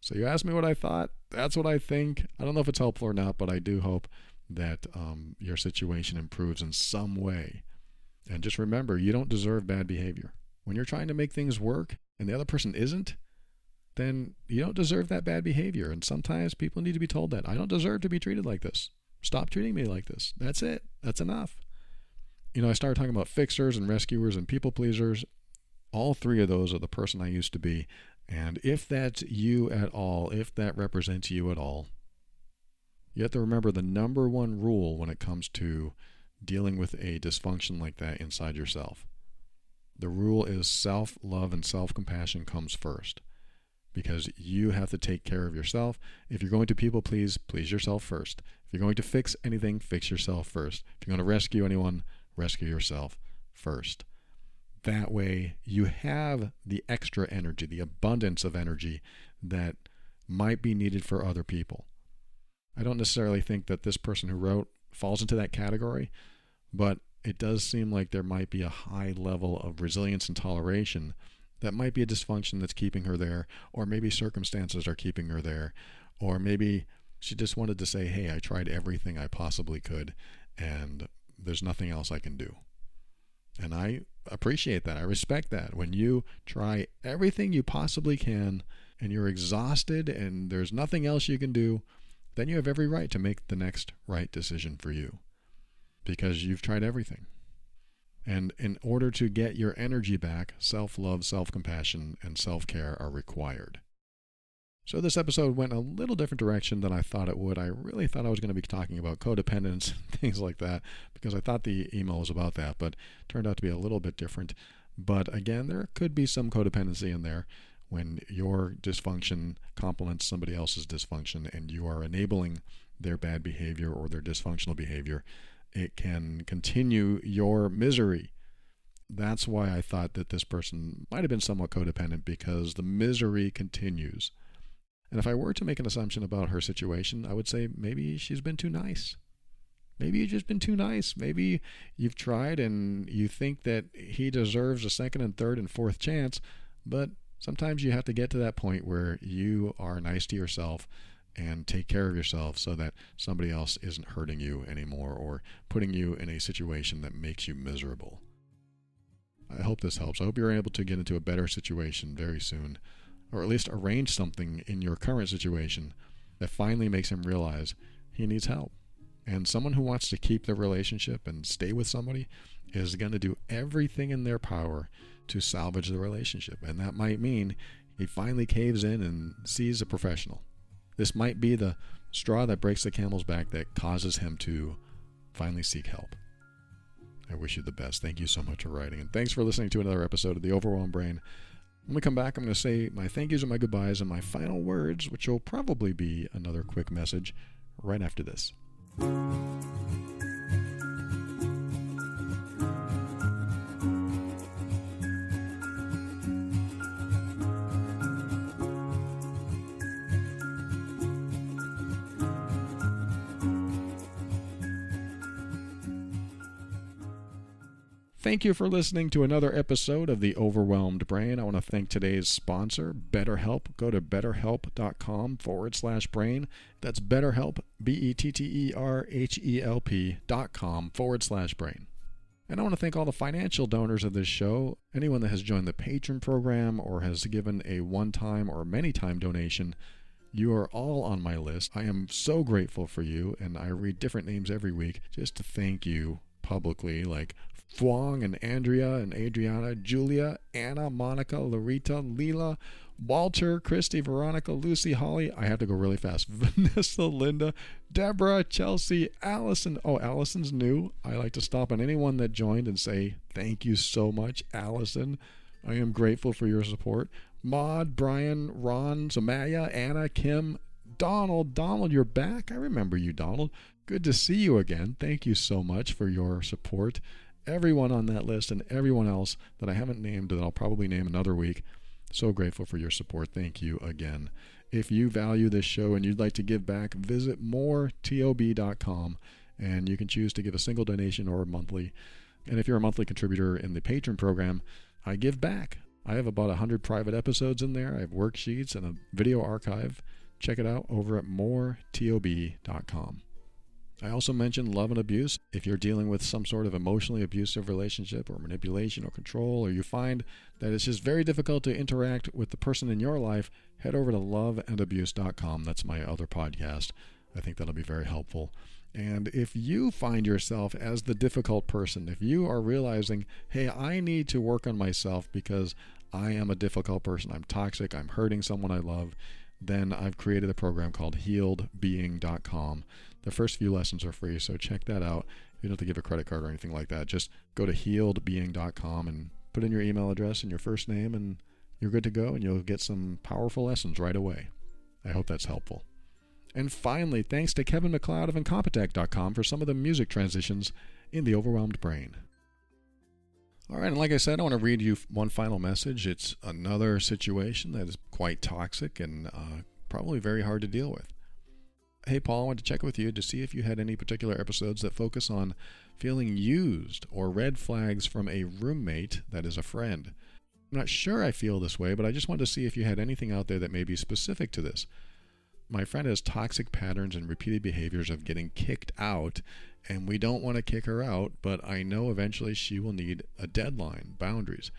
So you asked me what I thought. That's what I think. I don't know if it's helpful or not, but I do hope that um, your situation improves in some way. And just remember, you don't deserve bad behavior. When you're trying to make things work and the other person isn't, then you don't deserve that bad behavior. And sometimes people need to be told that I don't deserve to be treated like this. Stop treating me like this. That's it. That's enough. You know, I started talking about fixers and rescuers and people pleasers, all three of those are the person I used to be. And if that's you at all, if that represents you at all, you have to remember the number one rule when it comes to dealing with a dysfunction like that inside yourself. The rule is self love and self compassion comes first because you have to take care of yourself. If you're going to people please, please yourself first. If you're going to fix anything, fix yourself first. If you're going to rescue anyone, rescue yourself first. That way, you have the extra energy, the abundance of energy that might be needed for other people. I don't necessarily think that this person who wrote falls into that category, but it does seem like there might be a high level of resilience and toleration that might be a dysfunction that's keeping her there, or maybe circumstances are keeping her there, or maybe she just wanted to say, Hey, I tried everything I possibly could, and there's nothing else I can do. And I appreciate that. I respect that. When you try everything you possibly can and you're exhausted and there's nothing else you can do, then you have every right to make the next right decision for you because you've tried everything. And in order to get your energy back, self love, self compassion, and self care are required. So, this episode went a little different direction than I thought it would. I really thought I was going to be talking about codependence, things like that, because I thought the email was about that, but turned out to be a little bit different. But again, there could be some codependency in there when your dysfunction complements somebody else's dysfunction and you are enabling their bad behavior or their dysfunctional behavior. It can continue your misery that's why I thought that this person might have been somewhat codependent because the misery continues. And if I were to make an assumption about her situation, I would say maybe she's been too nice. Maybe you've just been too nice. Maybe you've tried and you think that he deserves a second and third and fourth chance, but sometimes you have to get to that point where you are nice to yourself and take care of yourself so that somebody else isn't hurting you anymore or putting you in a situation that makes you miserable. I hope this helps. I hope you're able to get into a better situation very soon, or at least arrange something in your current situation that finally makes him realize he needs help. And someone who wants to keep the relationship and stay with somebody is going to do everything in their power to salvage the relationship. And that might mean he finally caves in and sees a professional. This might be the straw that breaks the camel's back that causes him to finally seek help. I wish you the best. Thank you so much for writing. And thanks for listening to another episode of The Overwhelmed Brain. When we come back, I'm going to say my thank yous and my goodbyes and my final words, which will probably be another quick message right after this. Thank you for listening to another episode of The Overwhelmed Brain. I want to thank today's sponsor, BetterHelp. Go to betterhelp.com forward slash brain. That's BetterHelp, B E T T E R H E L P dot com forward slash brain. And I want to thank all the financial donors of this show, anyone that has joined the patron program or has given a one time or many time donation. You are all on my list. I am so grateful for you, and I read different names every week just to thank you publicly, like Fuang and Andrea and Adriana, Julia, Anna, Monica, Larita, Leela, Walter, Christy, Veronica, Lucy, Holly. I have to go really fast. Vanessa, Linda, Deborah, Chelsea, Allison. Oh, Allison's new. I like to stop on anyone that joined and say thank you so much, Allison. I am grateful for your support. Maud, Brian, Ron, Samaya, Anna, Kim, Donald. Donald, you're back. I remember you, Donald. Good to see you again. Thank you so much for your support everyone on that list and everyone else that I haven't named that I'll probably name another week. So grateful for your support. Thank you again. If you value this show and you'd like to give back, visit moretob.com and you can choose to give a single donation or a monthly. And if you're a monthly contributor in the patron program, I give back. I have about 100 private episodes in there. I have worksheets and a video archive. Check it out over at moretob.com. I also mentioned love and abuse. If you're dealing with some sort of emotionally abusive relationship or manipulation or control, or you find that it's just very difficult to interact with the person in your life, head over to loveandabuse.com. That's my other podcast. I think that'll be very helpful. And if you find yourself as the difficult person, if you are realizing, hey, I need to work on myself because I am a difficult person, I'm toxic, I'm hurting someone I love, then I've created a program called healedbeing.com. The first few lessons are free, so check that out. You don't have to give a credit card or anything like that. Just go to healedbeing.com and put in your email address and your first name, and you're good to go, and you'll get some powerful lessons right away. I hope that's helpful. And finally, thanks to Kevin MacLeod of Incompetech.com for some of the music transitions in The Overwhelmed Brain. All right, and like I said, I want to read you one final message. It's another situation that is quite toxic and uh, probably very hard to deal with. Hey, Paul, I wanted to check with you to see if you had any particular episodes that focus on feeling used or red flags from a roommate that is a friend. I'm not sure I feel this way, but I just wanted to see if you had anything out there that may be specific to this. My friend has toxic patterns and repeated behaviors of getting kicked out, and we don't want to kick her out, but I know eventually she will need a deadline, boundaries.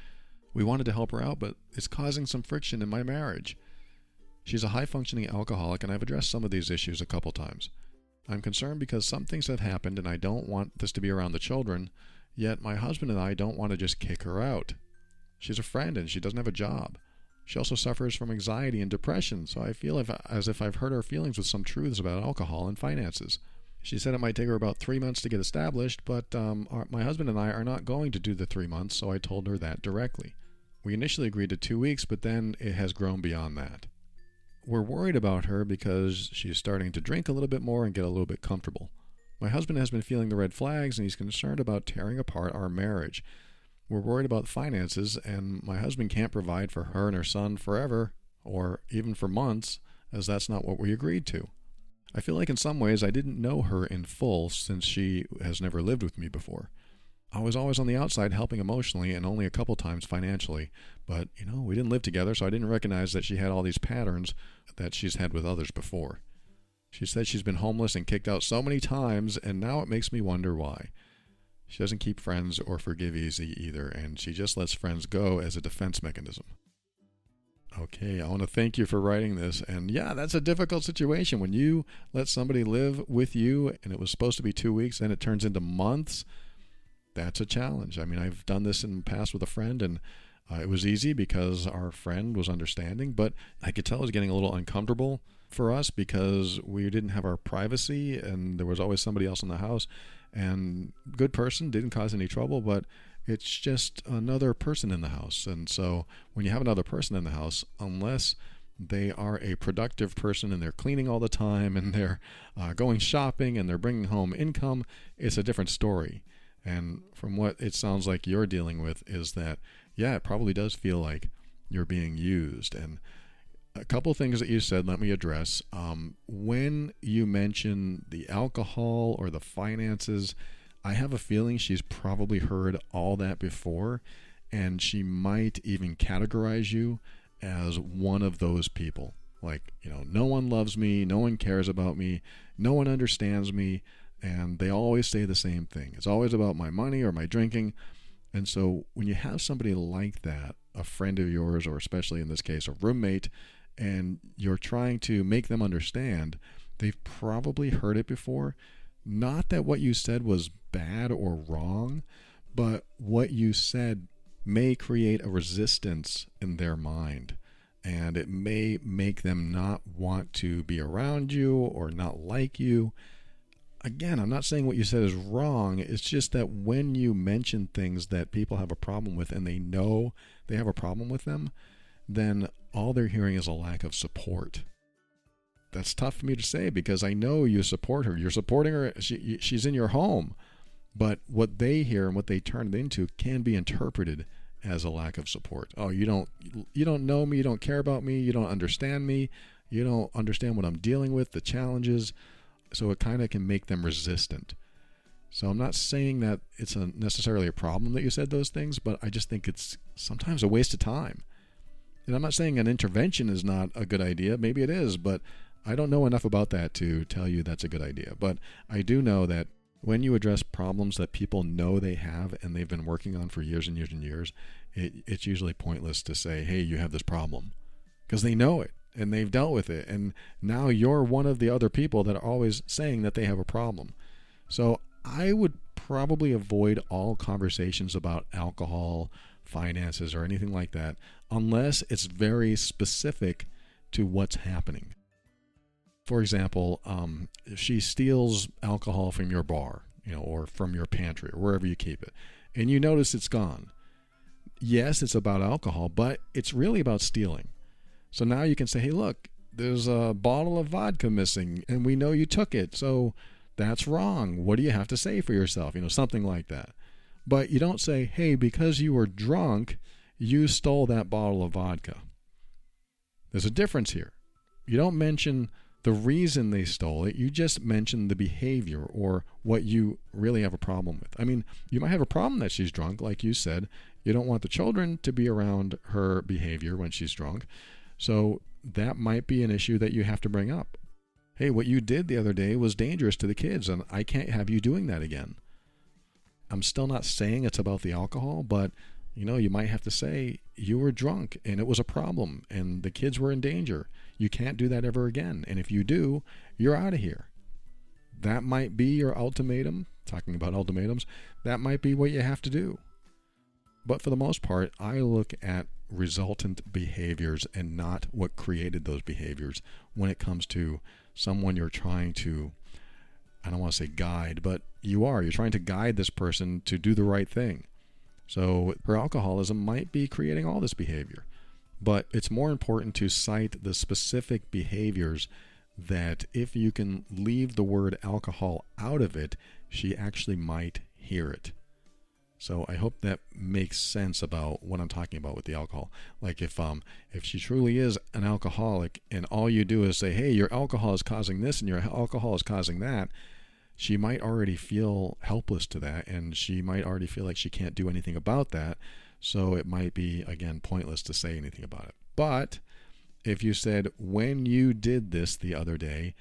We wanted to help her out, but it's causing some friction in my marriage. She's a high functioning alcoholic, and I've addressed some of these issues a couple times. I'm concerned because some things have happened, and I don't want this to be around the children, yet my husband and I don't want to just kick her out. She's a friend and she doesn't have a job. She also suffers from anxiety and depression, so I feel if, as if I've hurt her feelings with some truths about alcohol and finances. She said it might take her about three months to get established, but um, our, my husband and I are not going to do the three months, so I told her that directly. We initially agreed to two weeks, but then it has grown beyond that. We're worried about her because she's starting to drink a little bit more and get a little bit comfortable. My husband has been feeling the red flags and he's concerned about tearing apart our marriage. We're worried about finances, and my husband can't provide for her and her son forever, or even for months, as that's not what we agreed to. I feel like in some ways I didn't know her in full since she has never lived with me before. I was always on the outside helping emotionally and only a couple times financially, but you know, we didn't live together, so I didn't recognize that she had all these patterns that she's had with others before. She said she's been homeless and kicked out so many times, and now it makes me wonder why. She doesn't keep friends or forgive easy either, and she just lets friends go as a defense mechanism. Okay, I want to thank you for writing this. And yeah, that's a difficult situation when you let somebody live with you and it was supposed to be two weeks and it turns into months. That's a challenge. I mean, I've done this in the past with a friend and uh, it was easy because our friend was understanding, but I could tell it was getting a little uncomfortable for us because we didn't have our privacy and there was always somebody else in the house. And good person, didn't cause any trouble, but it's just another person in the house. And so when you have another person in the house, unless they are a productive person and they're cleaning all the time and they're uh, going shopping and they're bringing home income, it's a different story. And from what it sounds like you're dealing with, is that, yeah, it probably does feel like you're being used. And a couple things that you said, let me address. Um, when you mention the alcohol or the finances, I have a feeling she's probably heard all that before, and she might even categorize you as one of those people. Like, you know, no one loves me, no one cares about me, no one understands me, and they always say the same thing. It's always about my money or my drinking. And so when you have somebody like that, a friend of yours, or especially in this case, a roommate, and you're trying to make them understand, they've probably heard it before. Not that what you said was bad or wrong, but what you said may create a resistance in their mind. And it may make them not want to be around you or not like you. Again, I'm not saying what you said is wrong. It's just that when you mention things that people have a problem with and they know they have a problem with them, then all they're hearing is a lack of support that's tough for me to say because I know you support her. You're supporting her. She, she's in your home. But what they hear and what they turn it into can be interpreted as a lack of support. Oh, you don't you don't know me, you don't care about me, you don't understand me, you don't understand what I'm dealing with, the challenges. So it kind of can make them resistant. So I'm not saying that it's a necessarily a problem that you said those things, but I just think it's sometimes a waste of time. And I'm not saying an intervention is not a good idea. Maybe it is, but I don't know enough about that to tell you that's a good idea. But I do know that when you address problems that people know they have and they've been working on for years and years and years, it, it's usually pointless to say, hey, you have this problem. Because they know it and they've dealt with it. And now you're one of the other people that are always saying that they have a problem. So I would probably avoid all conversations about alcohol, finances, or anything like that unless it's very specific to what's happening for example, um, if she steals alcohol from your bar, you know, or from your pantry or wherever you keep it, and you notice it's gone. Yes, it's about alcohol, but it's really about stealing. So now you can say, hey, look, there's a bottle of vodka missing, and we know you took it. So that's wrong. What do you have to say for yourself? You know, something like that. But you don't say, hey, because you were drunk, you stole that bottle of vodka. There's a difference here. You don't mention the reason they stole it. You just mention the behavior or what you really have a problem with. I mean, you might have a problem that she's drunk, like you said. You don't want the children to be around her behavior when she's drunk. So that might be an issue that you have to bring up. Hey, what you did the other day was dangerous to the kids, and I can't have you doing that again. I'm still not saying it's about the alcohol, but you know, you might have to say you were drunk and it was a problem and the kids were in danger. You can't do that ever again. And if you do, you're out of here. That might be your ultimatum. Talking about ultimatums, that might be what you have to do. But for the most part, I look at resultant behaviors and not what created those behaviors when it comes to someone you're trying to I don't want to say guide, but you are. You're trying to guide this person to do the right thing. So her alcoholism might be creating all this behavior. But it's more important to cite the specific behaviors that if you can leave the word alcohol out of it, she actually might hear it. So I hope that makes sense about what I'm talking about with the alcohol. Like if um if she truly is an alcoholic and all you do is say, "Hey, your alcohol is causing this and your alcohol is causing that," she might already feel helpless to that and she might already feel like she can't do anything about that. So it might be again pointless to say anything about it. But if you said when you did this the other day,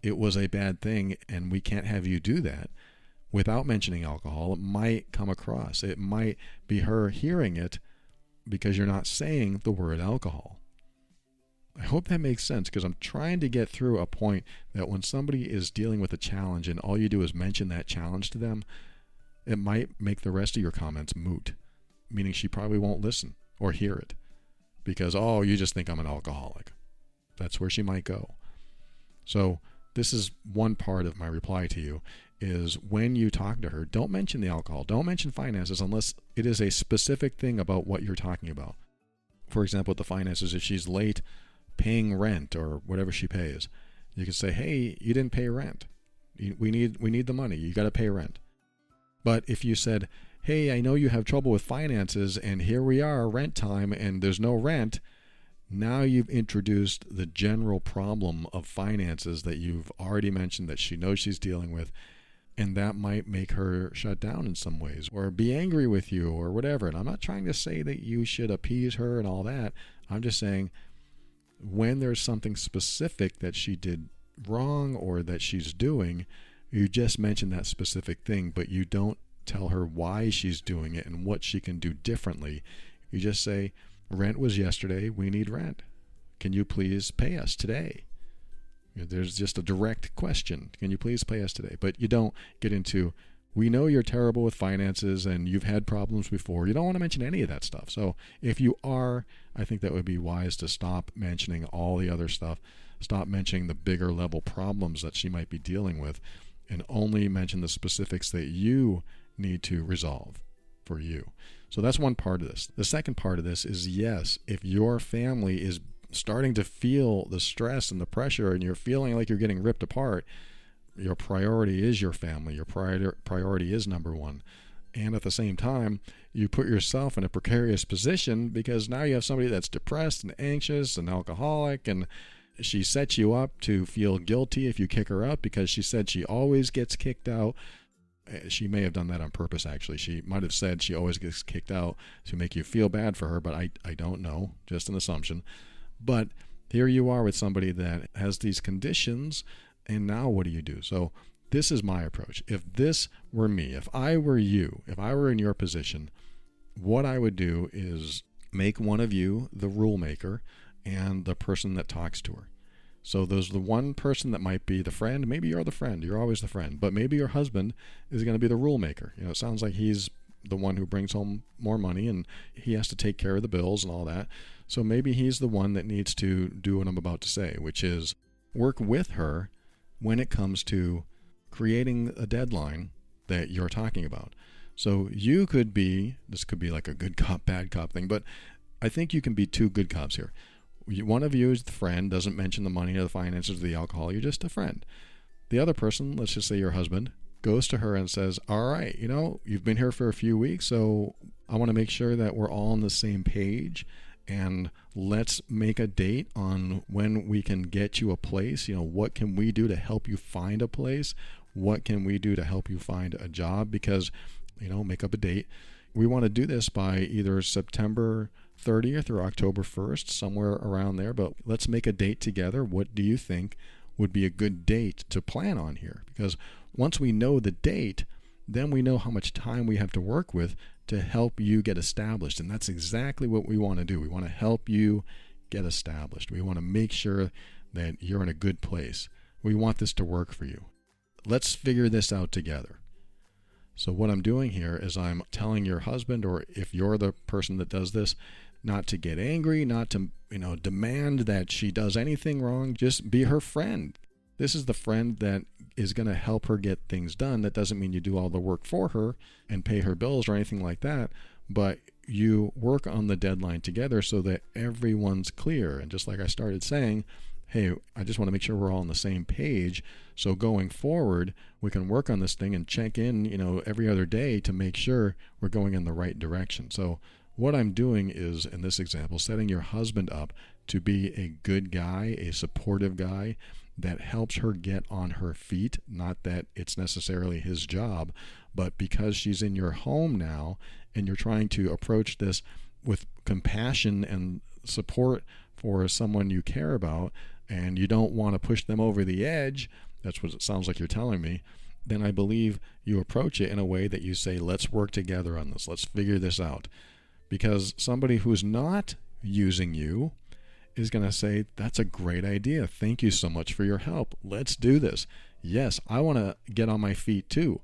it was a bad thing and we can't have you do that without mentioning alcohol, it might come across. It might be her hearing it because you're not saying the word alcohol. I hope that makes sense because I'm trying to get through a point that when somebody is dealing with a challenge and all you do is mention that challenge to them, it might make the rest of your comments moot, meaning she probably won't listen or hear it because, oh, you just think I'm an alcoholic. That's where she might go. So, this is one part of my reply to you is when you talk to her, don't mention the alcohol, don't mention finances unless it is a specific thing about what you're talking about. For example, with the finances, if she's late paying rent or whatever she pays, you can say, "Hey, you didn't pay rent. We need we need the money. You got to pay rent." But if you said, "Hey, I know you have trouble with finances, and here we are, rent time, and there's no rent," now you've introduced the general problem of finances that you've already mentioned that she knows she's dealing with and that might make her shut down in some ways or be angry with you or whatever. And I'm not trying to say that you should appease her and all that. I'm just saying when there's something specific that she did wrong or that she's doing, you just mention that specific thing, but you don't tell her why she's doing it and what she can do differently. You just say, Rent was yesterday, we need rent. Can you please pay us today? There's just a direct question. Can you please pay us today? But you don't get into, we know you're terrible with finances and you've had problems before. You don't want to mention any of that stuff. So if you are, I think that would be wise to stop mentioning all the other stuff. Stop mentioning the bigger level problems that she might be dealing with and only mention the specifics that you need to resolve for you. So that's one part of this. The second part of this is yes, if your family is starting to feel the stress and the pressure and you're feeling like you're getting ripped apart, your priority is your family. Your priority priority is number one. And at the same time, you put yourself in a precarious position because now you have somebody that's depressed and anxious and alcoholic and she sets you up to feel guilty if you kick her out because she said she always gets kicked out. Eh, she may have done that on purpose, actually. She might have said she always gets kicked out to make you feel bad for her, but I, I don't know. Just an assumption. But here you are with somebody that has these conditions, and now what do you do? So, this is my approach. If this were me, if I were you, if I were in your position, what I would do is make one of you the rule maker and the person that talks to her. So there's the one person that might be the friend. Maybe you're the friend. You're always the friend. But maybe your husband is going to be the rule maker. You know, it sounds like he's the one who brings home more money and he has to take care of the bills and all that. So maybe he's the one that needs to do what I'm about to say, which is work with her when it comes to creating a deadline that you're talking about. So you could be, this could be like a good cop, bad cop thing, but I think you can be two good cops here. One of you is the friend, doesn't mention the money or the finances or the alcohol, you're just a friend. The other person, let's just say your husband, goes to her and says, All right, you know, you've been here for a few weeks, so I want to make sure that we're all on the same page and let's make a date on when we can get you a place. You know, what can we do to help you find a place? What can we do to help you find a job? Because, you know, make up a date. We want to do this by either September 30th or October 1st, somewhere around there, but let's make a date together. What do you think would be a good date to plan on here? Because once we know the date, then we know how much time we have to work with to help you get established. And that's exactly what we want to do. We want to help you get established. We want to make sure that you're in a good place. We want this to work for you. Let's figure this out together. So, what I'm doing here is I'm telling your husband, or if you're the person that does this, not to get angry, not to, you know, demand that she does anything wrong. Just be her friend. This is the friend that is going to help her get things done. That doesn't mean you do all the work for her and pay her bills or anything like that, but you work on the deadline together so that everyone's clear. And just like I started saying, hey, I just want to make sure we're all on the same page. So going forward, we can work on this thing and check in, you know, every other day to make sure we're going in the right direction. So what I'm doing is, in this example, setting your husband up to be a good guy, a supportive guy that helps her get on her feet. Not that it's necessarily his job, but because she's in your home now and you're trying to approach this with compassion and support for someone you care about, and you don't want to push them over the edge, that's what it sounds like you're telling me, then I believe you approach it in a way that you say, let's work together on this, let's figure this out. Because somebody who's not using you is going to say, that's a great idea. Thank you so much for your help. Let's do this. Yes, I want to get on my feet too.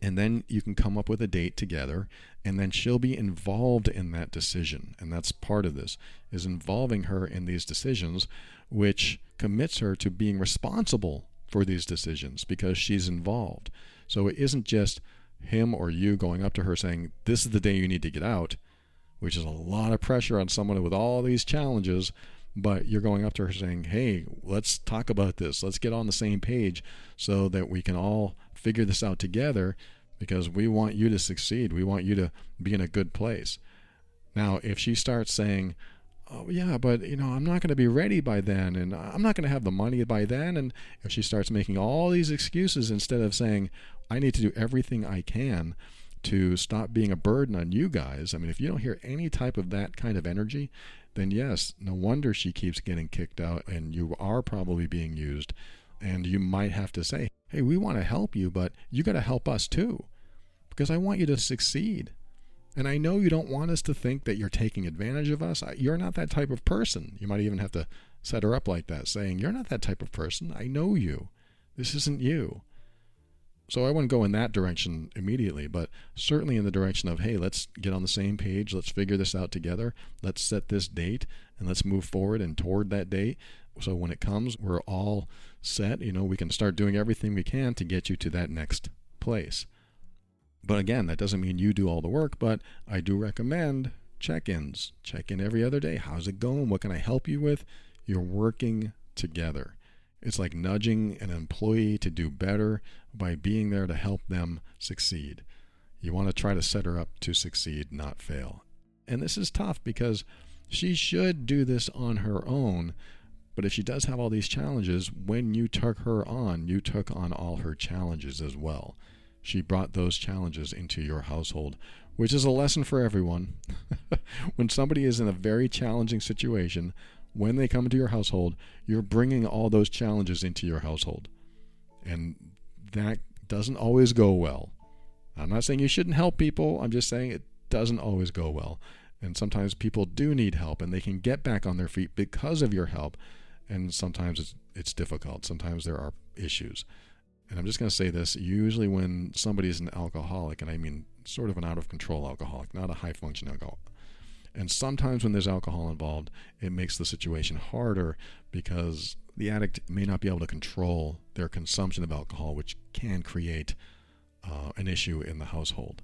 And then you can come up with a date together and then she'll be involved in that decision and that's part of this is involving her in these decisions which commits her to being responsible for these decisions because she's involved. So it isn't just him or you going up to her saying, This is the day you need to get out, which is a lot of pressure on someone with all these challenges. But you're going up to her saying, Hey, let's talk about this. Let's get on the same page so that we can all figure this out together because we want you to succeed. We want you to be in a good place. Now, if she starts saying, oh yeah but you know i'm not going to be ready by then and i'm not going to have the money by then and if she starts making all these excuses instead of saying i need to do everything i can to stop being a burden on you guys i mean if you don't hear any type of that kind of energy then yes no wonder she keeps getting kicked out and you are probably being used and you might have to say hey we want to help you but you got to help us too because i want you to succeed and I know you don't want us to think that you're taking advantage of us. You're not that type of person. You might even have to set her up like that, saying, You're not that type of person. I know you. This isn't you. So I wouldn't go in that direction immediately, but certainly in the direction of, hey, let's get on the same page. Let's figure this out together. Let's set this date and let's move forward and toward that date. So when it comes, we're all set. You know, we can start doing everything we can to get you to that next place. But again, that doesn't mean you do all the work, but I do recommend check ins. Check in every other day. How's it going? What can I help you with? You're working together. It's like nudging an employee to do better by being there to help them succeed. You want to try to set her up to succeed, not fail. And this is tough because she should do this on her own. But if she does have all these challenges, when you took her on, you took on all her challenges as well she brought those challenges into your household, which is a lesson for everyone. when somebody is in a very challenging situation, when they come into your household, you're bringing all those challenges into your household. And that doesn't always go well. I'm not saying you shouldn't help people, I'm just saying it doesn't always go well. And sometimes people do need help and they can get back on their feet because of your help. And sometimes it's, it's difficult. Sometimes there are issues and I'm just going to say this usually when somebody is an alcoholic, and I mean sort of an out of control alcoholic, not a high function alcoholic. And sometimes when there's alcohol involved, it makes the situation harder because the addict may not be able to control their consumption of alcohol, which can create uh, an issue in the household.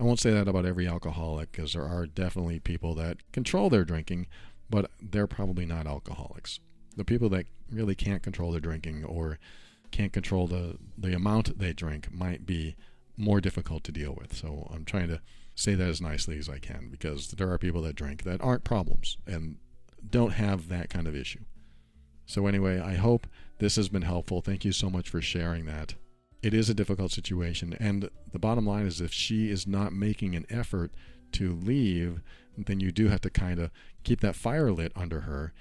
I won't say that about every alcoholic because there are definitely people that control their drinking, but they're probably not alcoholics. The people that really can't control their drinking or can't control the, the amount they drink might be more difficult to deal with. So I'm trying to say that as nicely as I can because there are people that drink that aren't problems and don't have that kind of issue. So, anyway, I hope this has been helpful. Thank you so much for sharing that. It is a difficult situation, and the bottom line is if she is not making an effort to leave, then you do have to kind of keep that fire lit under her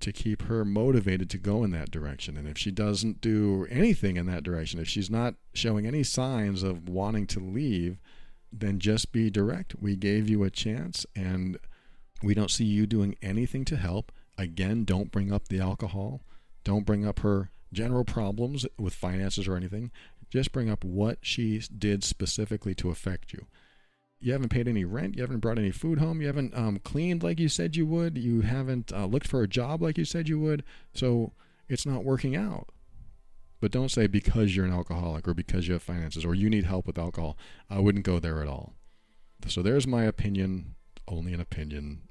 to keep her motivated to go in that direction. And if she doesn't do anything in that direction, if she's not showing any signs of wanting to leave, then just be direct. We gave you a chance and we don't see you doing anything to help. Again, don't bring up the alcohol. Don't bring up her general problems with finances or anything. Just bring up what she did specifically to affect you. you haven't paid any rent, you haven't brought any food home, you haven't um, cleaned like you said you would, you haven't uh, looked for a job like you said you would, so it's not working out. But don't say because you're an alcoholic or because you have finances or you need help with alcohol. I wouldn't go there at all. So there's my opinion, only an opinion.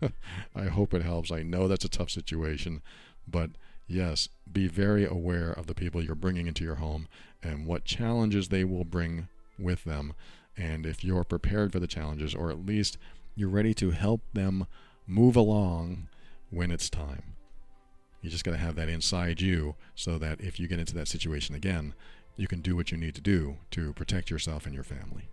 I hope it helps. I know that's a tough situation, but yes, be very aware of the people you're bringing into your home and what challenges they will bring with them. And if you're prepared for the challenges, or at least you're ready to help them move along when it's time. You just got to have that inside you so that if you get into that situation again, you can do what you need to do to protect yourself and your family.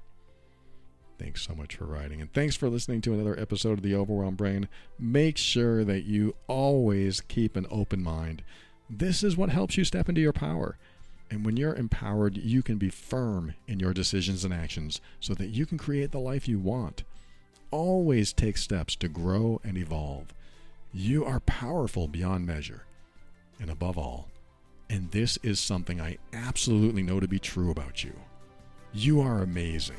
Thanks so much for writing. And thanks for listening to another episode of The Overwhelmed Brain. Make sure that you always keep an open mind. This is what helps you step into your power. And when you're empowered, you can be firm in your decisions and actions so that you can create the life you want. Always take steps to grow and evolve. You are powerful beyond measure. And above all, and this is something I absolutely know to be true about you, you are amazing.